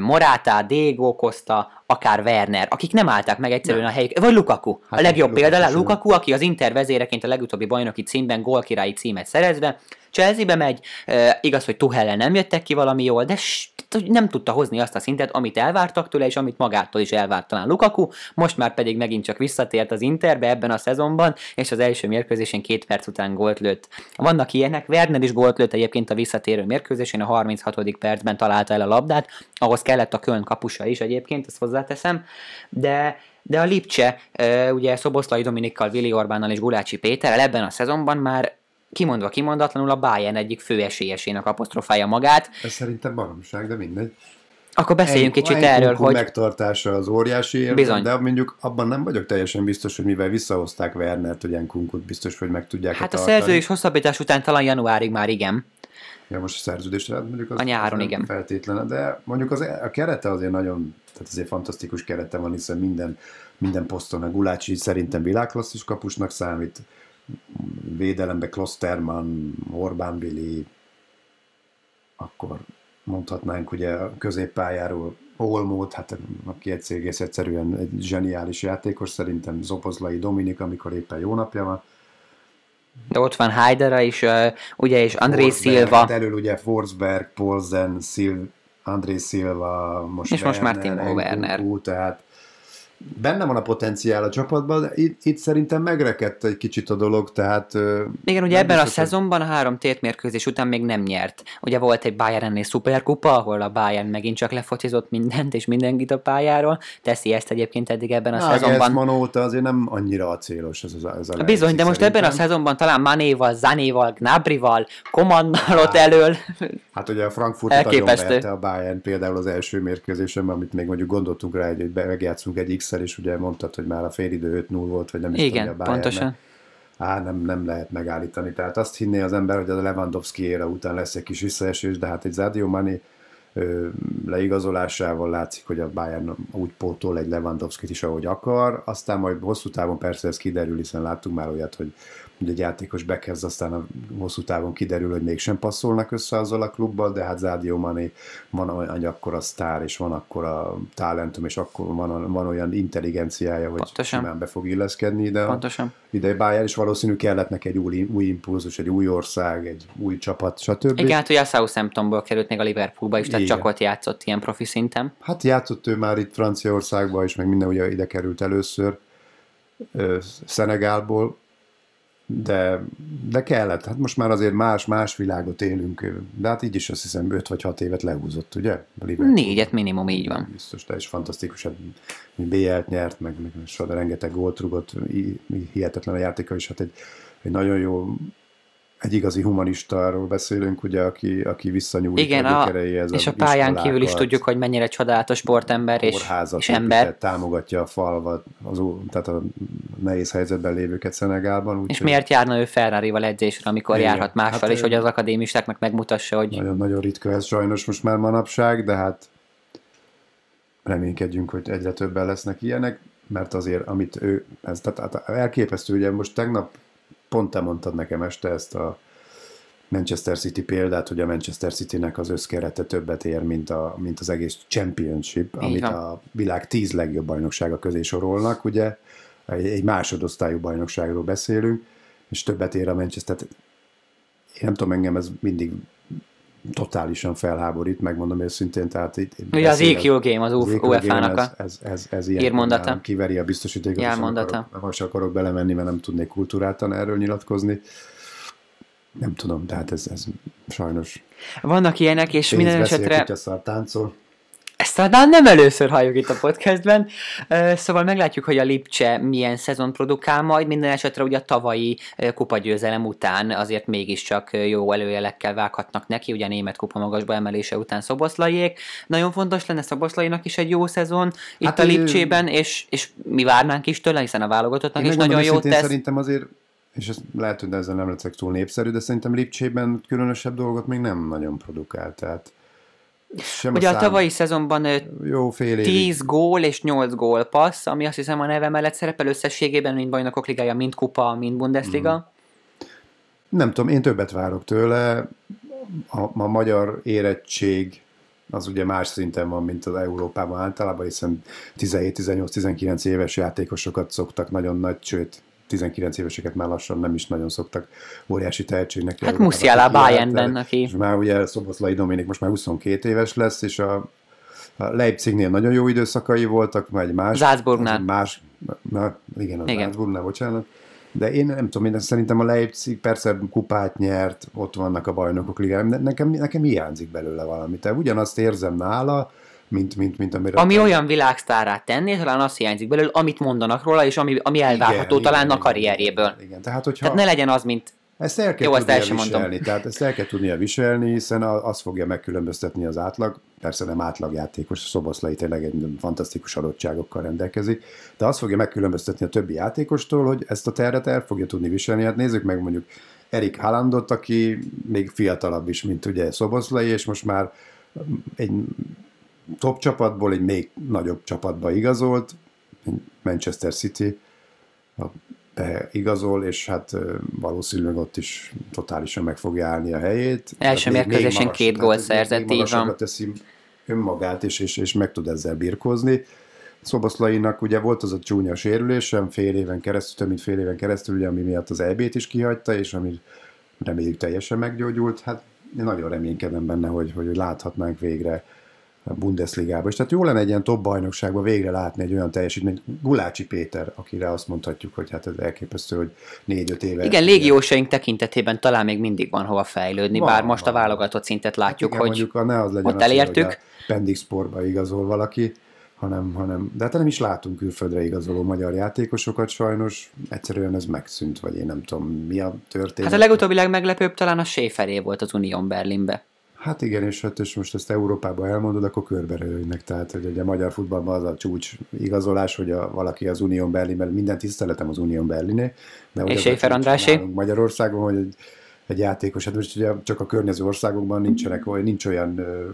Morata, Diego Costa, akár Werner, akik nem állták meg egyszerűen nem. a helyük, vagy Lukaku. Hát a legjobb példa, Lukaku, aki az Inter vezéreként a legutóbbi bajnoki címben gólkirályi címet szerezve, Chelsea-be megy, e, igaz, hogy Tuhellen nem jöttek ki valami jól, de nem tudta hozni azt a szintet, amit elvártak tőle, és amit magától is elvárt talán Lukaku, most már pedig megint csak visszatért az Interbe ebben a szezonban, és az első mérkőzésén két perc után gólt lőtt. Vannak ilyenek, Werner is gólt lőtt egyébként a visszatérő mérkőzésén, a 36. percben találta el a labdát, ahhoz kellett a Köln kapusa is egyébként, ezt hozzáteszem, de de a Lipcse, ugye Szoboszlai Dominikkal, Vili Orbánnal és Gulácsi Péterrel ebben a szezonban már kimondva kimondatlanul a Bayern egyik fő esélyesének apostrofálja magát. Ez szerintem baromság, de mindegy. Akkor beszéljünk egy, kicsit erről, hogy... megtartása az óriási érde, Bizony. de mondjuk abban nem vagyok teljesen biztos, hogy mivel visszahozták Wernert, hogy Enkunkut biztos, hogy meg tudják Hát a tartani. szerződés hosszabbítás után talán januárig már igen. Ja, most a szerződésre, hát mondjuk az, a nyáron, az igen. feltétlen, de mondjuk az, a kerete azért nagyon, tehát azért fantasztikus kerete van, hiszen minden, minden poszton a Gulácsi szerintem világklasszis kapusnak számít, védelembe Klosterman, Orbán Billy, akkor mondhatnánk ugye a középpályáról Olmót, hát aki egész egyszerűen egy zseniális játékos, szerintem Zopozlai Dominik, amikor éppen jó napja van. De ott van Haidera is, ugye, és André Silva. Hát elől ugye Forsberg, Polzen, Sil, André Silva, most és Werner, most már Timo Werner. Tehát benne van a potenciál a csapatban, de itt, itt szerintem megrekedt egy kicsit a dolog, tehát... Igen, ugye ebben a szezonban a három tétmérkőzés után még nem nyert. Ugye volt egy Bayern-nél szuperkupa, ahol a Bayern megint csak lefocizott mindent és mindenkit a pályáról. Teszi ezt egyébként eddig ebben a Na, szezonban. Ez óta azért nem annyira a célos ez, az, ez a Bizony, de most szerintem. ebben a szezonban talán Manéval, Zanéval, Gnabrival, Komannal ott elől. Hát ugye a Frankfurt nagyon a Bayern például az első mérkőzésen, amit még mondjuk gondoltunk rá, hogy megjátszunk egy x és ugye mondtad, hogy már a félidő 5-0 volt, vagy nem is Igen, tudja, pontosan. Á, nem, nem lehet megállítani. Tehát azt hinné az ember, hogy a Lewandowski éra után lesz egy kis visszaesés, de hát egy Zadio Mani leigazolásával látszik, hogy a Bayern úgy pótol egy Lewandowski-t is, ahogy akar, aztán majd hosszú távon persze ez kiderül, hiszen láttunk már olyat, hogy hogy egy játékos bekezd, aztán a hosszú távon kiderül, hogy mégsem passzolnak össze azzal a klubbal, de hát Zádió Mané van egy akkora sztár, és van akkora talentum, és akkor van, van olyan intelligenciája, hogy Pontosan. simán be fog illeszkedni ide. Pontosan. Ide Bayern is valószínű kellett neki egy új, új impulzus, egy új ország, egy új csapat, stb. Igen, hát ugye a Southamptonból került még a Liverpoolba is, tehát Igen. csak ott játszott ilyen profi szinten. Hát játszott ő már itt Franciaországban is, meg minden ugye ide került először. Szenegálból, de, de kellett. Hát most már azért más-más világot élünk, de hát így is azt hiszem 5 vagy 6 évet lehúzott, ugye? Négyet minimum, így van. Biztos, te is fantasztikus, hát BL-t nyert, meg, meg soha rengeteg gólt rugott, hihetetlen a játéka is, hát egy, egy nagyon jó egy igazi humanistáról beszélünk, ugye, aki, aki visszanyúlik Igen, a, a és a, pályán kívül is tudjuk, hogy mennyire csodálatos sportember és, és ember. támogatja a falvat, az, tehát a nehéz helyzetben lévőket Szenegálban. Úgy, és hogy... miért járna ő Ferrari-val edzésre, amikor Igen, járhat mással, hát, és hogy az akadémistáknak megmutassa, hogy... Nagyon-nagyon ritka ez sajnos most már manapság, de hát reménykedjünk, hogy egyre többen lesznek ilyenek, mert azért, amit ő, ez tehát elképesztő, ugye most tegnap pont te mondtad nekem este ezt a Manchester City példát, hogy a Manchester City-nek az összkerete többet ér, mint, a, mint az egész Championship, Igen. amit a világ tíz legjobb bajnoksága közé sorolnak, ugye egy, egy másodosztályú bajnokságról beszélünk, és többet ér a Manchester. Én nem tudom, engem ez mindig totálisan felháborít, megmondom őszintén. Tehát itt, Ugye az EQ Game, az, az UEFA-nak ez, ez, ez, ez ilyen írmondata. Kiveri a biztosítékot, és akarok, akarok belemenni, mert nem tudnék kultúráltan erről nyilatkozni. Nem tudom, tehát ez, ez sajnos... Vannak ilyenek, és minden esetre... Pénz táncol. Ezt talán nem először halljuk itt a podcastben, szóval meglátjuk, hogy a Lipcse milyen szezon produkál majd, minden esetre ugye a tavalyi kupagyőzelem után azért mégiscsak jó előjelekkel vághatnak neki, ugye a német kupa magasba emelése után Szoboszlaiék. Nagyon fontos lenne Szoboszlainak is egy jó szezon itt hát a Lipcsében, és, és mi várnánk is tőle, hiszen a válogatottnak is nagyon jó tesz. Szerintem azért és ez lehet, hogy ezzel nem leszek túl népszerű, de szerintem Lipcsében különösebb dolgot még nem nagyon produkál, tehát sem Ugye a, a tavalyi szezonban jó, fél 10 gól és 8 gól passz, ami azt hiszem a neve mellett szerepel összességében, mind bajnokok ligája, mind kupa, mind Bundesliga. Mm. Nem tudom, én többet várok tőle. A, a magyar érettség az ugye más szinten van, mint az Európában általában, hiszen 17-18-19 éves játékosokat szoktak nagyon nagy, sőt 19 éveseket már lassan nem is nagyon szoktak óriási tehetségnek. Hát Musiala Bayernben, aki... És már ugye Szoboszlai Dominik most már 22 éves lesz, és a, a Leipzignél nagyon jó időszakai voltak, egy más... Salzburgnál. Más, na, igen, a igen. Salzburgnál, bocsánat. De én nem tudom, én szerintem a Leipzig persze kupát nyert, ott vannak a bajnokok ligájában, nekem, nekem hiányzik belőle valami. Tehát ugyanazt érzem nála, mint, mint, mint amire... Ami olyan világsztárát tenné, talán azt hiányzik belőle, amit mondanak róla, és ami, ami elvárható igen, talán igen, a karrierjéből. Igen. Tehát, hogyha... Tehát ne legyen az, mint ezt el kell Jó, tudnia ezt viselni, mondom. tehát ezt el kell tudnia viselni, hiszen az fogja megkülönböztetni az átlag, persze nem átlagjátékos, Szoboszlai tényleg egy fantasztikus adottságokkal rendelkezik, de az fogja megkülönböztetni a többi játékostól, hogy ezt a terret el fogja tudni viselni. Hát nézzük meg mondjuk Erik Haalandot, aki még fiatalabb is, mint ugye Szoboszlai, és most már egy top csapatból egy még nagyobb csapatba igazolt, Manchester City igazol, és hát valószínűleg ott is totálisan meg fogja állni a helyét. Első mérkőzésen két gól szerzett, így van. teszi önmagát, és, és, és meg tud ezzel birkózni. Szoboszlainak ugye volt az a csúnya sérülésem fél éven keresztül, több mint fél éven keresztül, ugye, ami miatt az EB-t is kihagyta, és ami reméljük teljesen meggyógyult. Hát én nagyon reménykedem benne, hogy, hogy láthatnánk végre Bundesligába. És tehát jó lenne egy ilyen top bajnokságban végre látni egy olyan teljesítményt. Gulácsi Péter, akire azt mondhatjuk, hogy hát ez elképesztő, hogy négy-öt éve. Igen, légiósaink tekintetében talán még mindig van hova fejlődni, van, bár most van. a válogatott szintet látjuk, hát igen, hogy mondjuk, ne az legyen ott az, elértük. Hogy Sportba igazol valaki, hanem, hanem, de hát nem is látunk külföldre igazoló magyar játékosokat sajnos, egyszerűen ez megszűnt, vagy én nem tudom, mi a történet. Hát a legutóbbi legmeglepőbb talán a Schäferé volt az Unión Berlinbe. Hát igen, és hát és most ezt Európában elmondod, akkor körberőjönnek. Tehát, hogy ugye a magyar futballban az a csúcs igazolás, hogy a, valaki az Unión Berlin, mert minden tiszteletem az Unión Berliné. De és Séfer Andrásé? Magyarországon, hogy egy, egy játékos, hát most ugye csak a környező országokban nincsenek, vagy nincs olyan ö,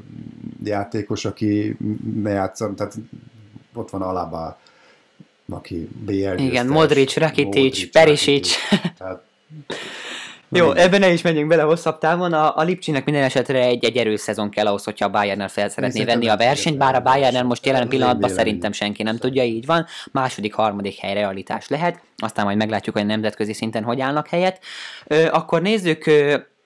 játékos, aki ne játszom, tehát ott van Alaba, aki BL Igen, Modric, Rakitic, Perisic. Tehát jó, ebben ne is menjünk bele hosszabb távon. A, a Lipcsinek minden esetre egy, egy erős szezon kell ahhoz, hogyha a Bayernnel fel szeretné venni a versenyt, bár a Bayernnel most jelen pillanatban szerintem senki nem tudja, így van. Második, harmadik hely realitás lehet, aztán majd meglátjuk, hogy nemzetközi szinten hogy állnak helyet. Ö, akkor nézzük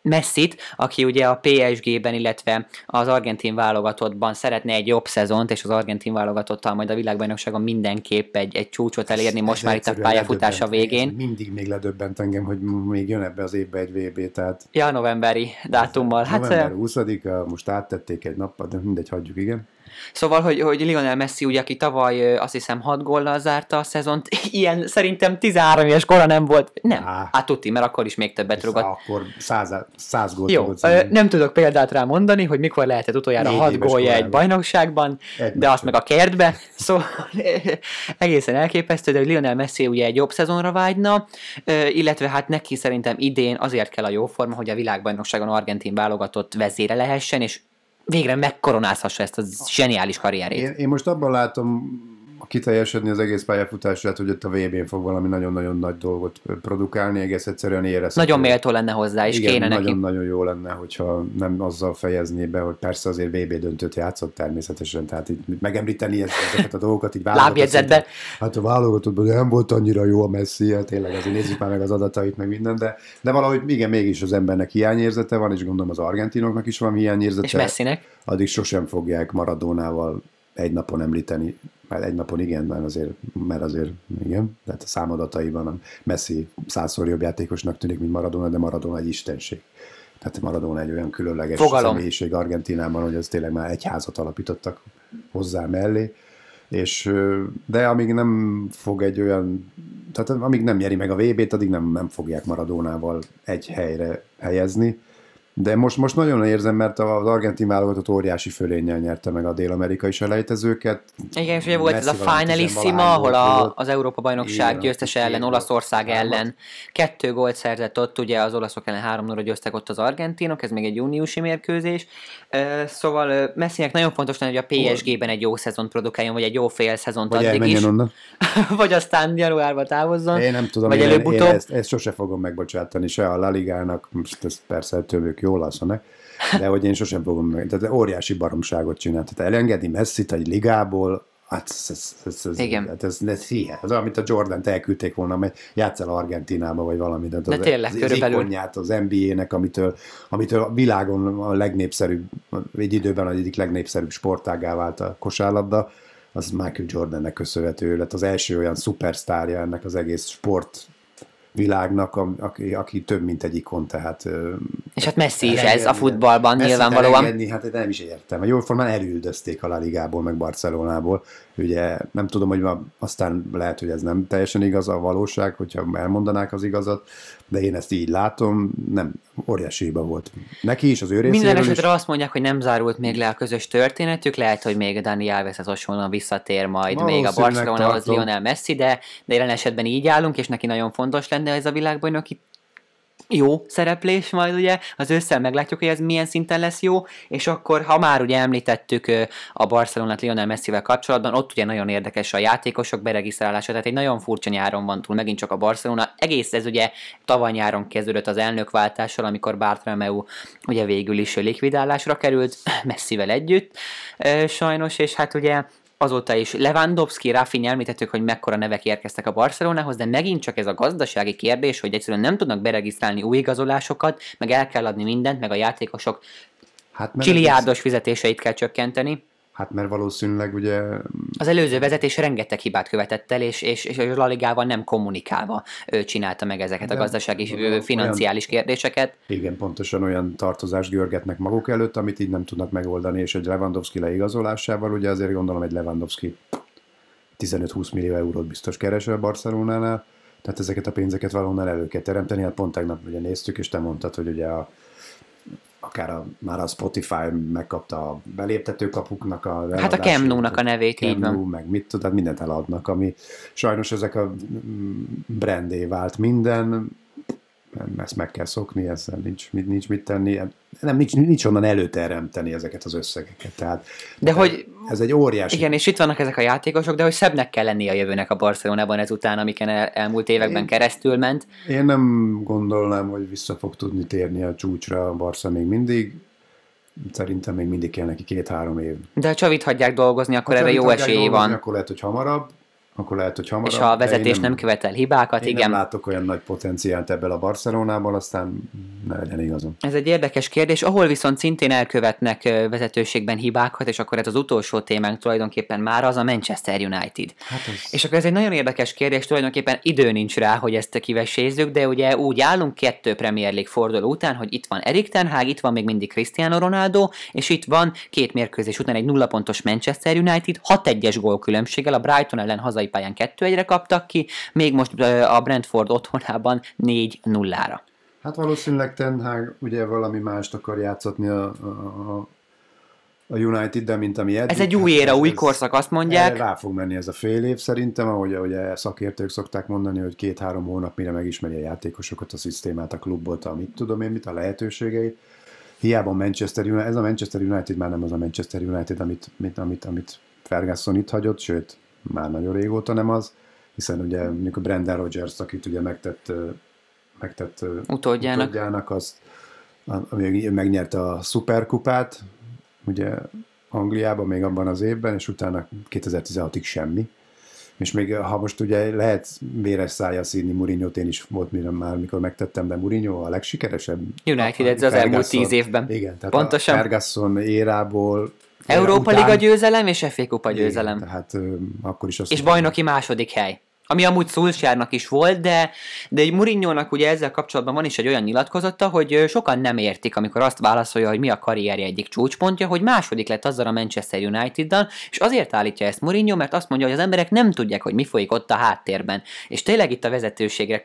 Messit, aki ugye a PSG-ben, illetve az argentin válogatottban szeretne egy jobb szezont, és az argentin válogatottal majd a világbajnokságon mindenképp egy, egy csúcsot elérni, most ez már itt a pályafutása végén. Mindig még ledöbbent engem, hogy még jön ebbe az évbe egy VB, tehát... Ja, novemberi dátummal. Hát, november 20 most áttették egy nappal, de mindegy, hagyjuk, igen. Szóval, hogy, hogy Lionel Messi, ugye, aki tavaly azt hiszem 6 góllal zárta a szezont, ilyen szerintem 13 éves kora nem volt. Nem, Á, hát tuti, mert akkor is még többet rugott. Akkor 100, 100 gólt Jó, nem tudok példát rá mondani, hogy mikor lehetett utoljára 6 gólja egy bajnokságban, egy de azt meg a kertbe, szóval egészen elképesztő, de hogy Lionel Messi ugye egy jobb szezonra vágyna, illetve hát neki szerintem idén azért kell a jó forma, hogy a világbajnokságon argentin válogatott vezére lehessen, és végre megkoronázhassa ezt a zseniális karrierét. Én, én most abban látom kiteljesedni az egész pályafutását, hogy ott a VB-n fog valami nagyon-nagyon nagy dolgot produkálni, egész egyszerűen érezhető. Nagyon méltó lenne hozzá, és Igen, kéne nagyon, neki. nagyon jó lenne, hogyha nem azzal fejezné be, hogy persze azért VB döntőt játszott természetesen, tehát így megemlíteni ezeket a dolgokat, így Lábjegyzetbe. Hát a válogatottban nem volt annyira jó a Messi, hát tényleg azért nézzük már meg az adatait, meg minden, de, de valahogy igen, mégis az embernek hiányérzete van, és gondolom az argentinoknak is van hiányérzete. És Messinek. Addig sosem fogják Maradónával egy napon említeni már egy napon igen, mert azért, mert azért igen, tehát a számadataiban a Messi százszor jobb játékosnak tűnik, mint Maradona, de Maradona egy istenség. Tehát Maradona egy olyan különleges Fogalom. személyiség Argentinában, hogy az tényleg már egy házat alapítottak hozzá mellé, és, de amíg nem fog egy olyan, tehát amíg nem nyeri meg a VB-t, addig nem, nem fogják Maradónával egy helyre helyezni, de most, most nagyon érzem, mert az argentin válogatott óriási fölénnyel nyerte meg a dél-amerikai selejtezőket. Igen, és ugye volt ez a finalissima, ahol a, az Európa-bajnokság győztese ellen, Olaszország ellen kettő gólt szerzett ott, ugye az olaszok ellen 3 0 győztek ott az argentinok, ez még egy júniusi mérkőzés. Szóval Messinek nagyon fontos lenne, hogy a PSG-ben egy jó szezont produkáljon, vagy egy jó fél szezont vagy addig is. Onnan. vagy aztán januárba távozzon. Én nem tudom, vagy én, én ezt, ezt, sose fogom megbocsátani, se a La Ligának, most ez persze tőlük jól alszanak, de hogy én sosem fogom meg. Tehát óriási baromságot csinál. Tehát elengedi Messi-t egy ligából, Hát ez, ez, ez, ez, Igen. Hát ez, ez, ez, az, amit a Jordan-t elküldték volna, mert játsz el Argentinába, vagy valami. De, de tényleg, az, körülbelül. Az, az NBA-nek, amitől, amitől a világon a legnépszerűbb, egy időben az egyik legnépszerűbb sportágá vált a kosárlabda, az Michael Jordannek köszönhető lett az első olyan szupersztárja ennek az egész sport világnak, aki, aki több, mint egy ikon, tehát... És hát Messi is ez a futballban Messi nyilvánvalóan. Elengedni, hát nem is értem. A jó formán elüldözték a La Ligából, meg Barcelonából. Ugye nem tudom, hogy ma, aztán lehet, hogy ez nem teljesen igaz a valóság, hogyha elmondanák az igazat, de én ezt így látom, nem, óriási hiba volt. Neki is, az ő Minden esetre is. azt mondják, hogy nem zárult még le a közös történetük, lehet, hogy még Dani Alves az hasonlóan visszatér majd még a Barcelonához Lionel Messi, de, de jelen esetben így állunk, és neki nagyon fontos lenne ez a világbajnoki jó szereplés majd ugye, az ősszel meglátjuk, hogy ez milyen szinten lesz jó, és akkor, ha már ugye említettük a Barcelonát Lionel Messivel kapcsolatban, ott ugye nagyon érdekes a játékosok beregisztrálása, tehát egy nagyon furcsa nyáron van túl, megint csak a Barcelona. Egész ez ugye tavaly nyáron kezdődött az elnökváltással, amikor Bartomeu ugye végül is likvidálásra került, Messivel együtt, sajnos, és hát ugye azóta is Lewandowski, Rafinha említettük, hogy mekkora nevek érkeztek a Barcelonához, de megint csak ez a gazdasági kérdés, hogy egyszerűen nem tudnak beregisztrálni új igazolásokat, meg el kell adni mindent, meg a játékosok hát, csiliárdos fizetéseit kell csökkenteni. Hát mert valószínűleg ugye... Az előző vezetés rengeteg hibát követett el, és, és, és a La Ligával nem kommunikálva ő csinálta meg ezeket De a gazdasági, olyan, financiális kérdéseket. Igen, pontosan olyan tartozást görgetnek maguk előtt, amit így nem tudnak megoldani, és egy Lewandowski leigazolásával, ugye azért gondolom egy Lewandowski 15-20 millió eurót biztos keresel Barcelonánál, tehát ezeket a pénzeket valahonnan elő kell teremteni, hát pont tegnap ugye néztük, és te mondtad, hogy ugye a akár a, már a Spotify megkapta a beléptetőkapuknak a Hát a Kemnú-nak a nevét, Kemnú, így van. meg mit tudod, mindent eladnak, ami sajnos ezek a brandé vált minden, ezt meg kell szokni, ezzel nincs, nincs mit tenni, nem, nincs, nincs onnan előteremteni ezeket az összegeket. Tehát, de hogy ez egy óriási... Igen, és itt vannak ezek a játékosok, de hogy szebbnek kell lennie a jövőnek a Barcelonában ezután, amiken el, elmúlt években én, keresztül ment. Én nem gondolnám, hogy vissza fog tudni térni a csúcsra a Barca még mindig. Szerintem még mindig kell neki két-három év. De ha Csavit hagyják dolgozni, akkor ha erre jó esély van. Akkor lehet, hogy hamarabb, akkor lehet, hogy hamarabb. És ha a vezetés nem, nem követel hibákat, én igen. nem látok olyan nagy potenciált ebből a Barcelonában, aztán ne legyen igazam. Ez egy érdekes kérdés, ahol viszont szintén elkövetnek vezetőségben hibákat, és akkor ez az utolsó témánk tulajdonképpen már az a Manchester United. Hát ez... És akkor ez egy nagyon érdekes kérdés, tulajdonképpen idő nincs rá, hogy ezt kivesézzük, de ugye úgy állunk kettő Premier League forduló után, hogy itt van Erik Ten Hag, itt van még mindig Cristiano Ronaldo, és itt van két mérkőzés után egy nulla pontos Manchester United, 6-1-es gólkülönbséggel, a Brighton ellen hazai pályán 2-1-re kaptak ki, még most a Brentford otthonában 4-0-ra. Hát valószínűleg Ten Hag ugye valami mást akar játszatni a, a, a United, de mint ami eddig. Ez egy új éra, hát, új korszak, azt mondják. Rá fog menni ez a fél év szerintem, ahogy, ahogy szakértők szokták mondani, hogy két-három hónap mire megismeri a játékosokat, a szisztémát, a klubot, amit tudom én, mit a lehetőségeit. Hiába Manchester United, ez a Manchester United már nem az a Manchester United, amit, amit, amit, amit Ferguson itt hagyott, sőt, már nagyon régóta nem az, hiszen ugye a Brendan Rodgers, akit ugye megtett, megtett utódjának, utódjának azt, ami megnyerte a szuperkupát, ugye Angliában még abban az évben, és utána 2016-ig semmi. És még ha most ugye lehet véres szája színi mourinho én is volt mire már, mikor megtettem, de Mourinho a legsikeresebb. United ez az elmúlt tíz évben. Igen, tehát Pontosan. a Ferguson érából Európa Liga győzelem és FA Kupa győzelem. Igen, tehát ö, akkor is azt És bajnoki második hely. Ami amúgy Szulsjárnak is volt, de, de egy Murinyónak ugye ezzel kapcsolatban van is egy olyan nyilatkozata, hogy sokan nem értik, amikor azt válaszolja, hogy mi a karrierje egyik csúcspontja, hogy második lett azzal a Manchester United-dal, és azért állítja ezt Mourinho, mert azt mondja, hogy az emberek nem tudják, hogy mi folyik ott a háttérben. És tényleg itt a vezetőségre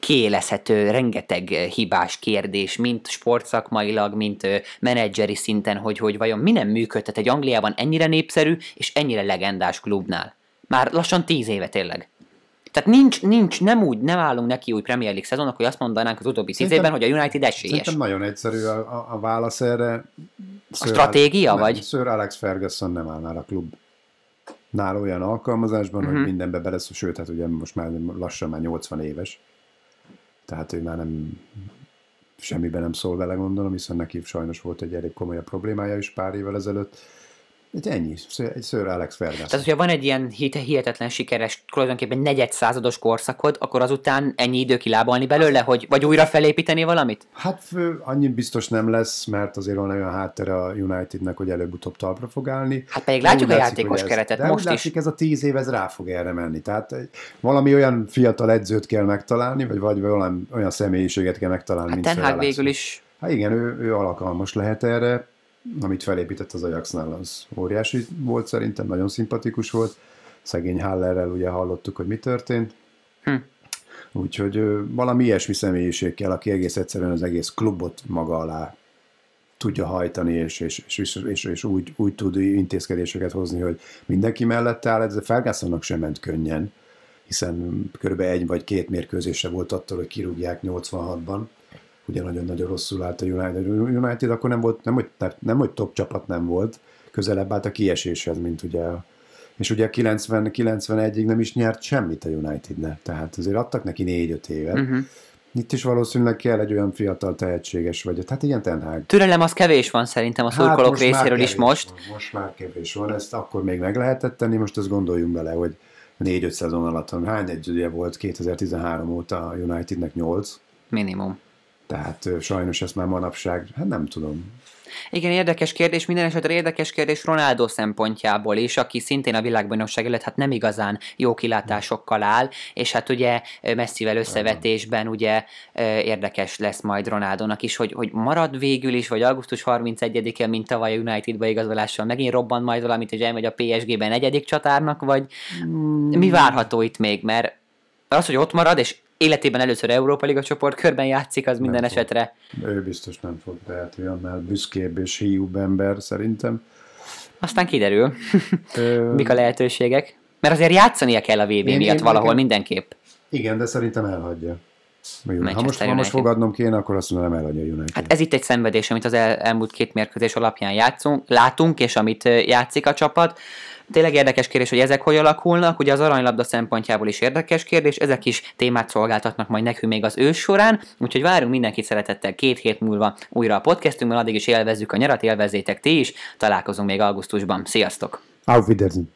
kiélezhető rengeteg hibás kérdés, mint sportszakmailag, mint menedzseri szinten, hogy, hogy vajon mi nem működtet egy Angliában ennyire népszerű és ennyire legendás klubnál. Már lassan tíz éve tényleg. Tehát nincs, nincs, nem úgy, nem állunk neki új Premier League szezonnak, hogy azt mondanánk az utóbbi tíz évben, hogy a United esélyes. Szerintem nagyon egyszerű a, a, a válasz erre. Sir a stratégia, Alex, vagy? Nem, Sir Alex Ferguson nem áll már a klub nál olyan alkalmazásban, uh-huh. hogy mhm. mindenbe belesz, sőt, hát ugye most már lassan már 80 éves tehát ő már nem semmiben nem szól vele, gondolom, hiszen neki sajnos volt egy elég komolyabb problémája is pár évvel ezelőtt. Egy ennyi, egy Sir Alex Ferguson. Tehát, hogyha van egy ilyen hihetetlen sikeres, tulajdonképpen negyed százados korszakod, akkor azután ennyi idő kilábalni belőle, hogy vagy újra felépíteni valamit? Hát annyi biztos nem lesz, mert azért van olyan háttere a Unitednek, hogy előbb-utóbb talpra fog állni. Hát pedig látjuk a játékos ez, keretet de most is. Látszik, ez a tíz év, ez rá fog erre menni. Tehát valami olyan fiatal edzőt kell megtalálni, vagy, vagy valami olyan személyiséget kell megtalálni, hát mint Ten végül is Hát igen, ő, ő alkalmas lehet erre amit felépített az Ajaxnál, az óriási volt szerintem, nagyon szimpatikus volt. Szegény Hallerrel ugye hallottuk, hogy mi történt. Hm. Úgyhogy valami ilyesmi személyiség kell, aki egész egyszerűen az egész klubot maga alá tudja hajtani, és, és, és, és, és úgy, úgy tud intézkedéseket hozni, hogy mindenki mellett áll. Ez a Fergusonnak sem ment könnyen, hiszen körülbelül egy vagy két mérkőzése volt attól, hogy kirúgják 86-ban ugye nagyon-nagyon rosszul állt a United. United akkor nem volt, nem hogy, nem, hogy top csapat nem volt, közelebb állt a kieséshez, mint ugye és ugye 90-91-ig nem is nyert semmit a Unitednek, tehát azért adtak neki 4-5 évet. Uh-huh. Itt is valószínűleg kell egy olyan fiatal tehetséges vagy. Tehát ilyen Ten Hag. Türelem az kevés van szerintem a hát szurkolók hát részéről is most. Van, most már kevés van, ezt akkor még meg lehetett tenni, most azt gondoljunk bele, hogy 4-5 szezon alatt hány együttje volt 2013 óta a Unitednek 8. Minimum. Tehát sajnos ezt már manapság, hát nem tudom. Igen, érdekes kérdés, minden esetre érdekes kérdés Ronaldo szempontjából is, aki szintén a világbajnokság előtt hát nem igazán jó kilátásokkal áll, és hát ugye messzivel összevetésben ugye érdekes lesz majd Ronaldónak is, hogy, hogy marad végül is, vagy augusztus 31-e, mint tavaly a Unitedba igazolással megint robban majd valamit, hogy elmegy a PSG-ben negyedik csatárnak, vagy mm. mi várható itt még, mert az, hogy ott marad, és életében először Európa Liga csoport körben játszik, az minden nem esetre. Fog. Ő biztos nem fog, tehát ő annál büszkébb és hiúbb ember szerintem. Aztán kiderül, mik a lehetőségek. Mert azért játszania kell a VB én, miatt én, valahol nekem... mindenképp. Igen, de szerintem elhagyja. Ha most, ha most fogadnom kéne, akkor azt nem elhagyja a United. Hát ez itt egy szenvedés, amit az el, elmúlt két mérkőzés alapján játszunk, látunk, és amit játszik a csapat. Tényleg érdekes kérdés, hogy ezek hogy alakulnak, ugye az aranylabda szempontjából is érdekes kérdés, ezek is témát szolgáltatnak majd nekünk még az ősz során, úgyhogy várunk mindenkit szeretettel két hét múlva újra a podcastünkben, addig is élvezzük a nyarat, élvezzétek ti is, találkozunk még augusztusban. Sziasztok! Auf Wiedersehen!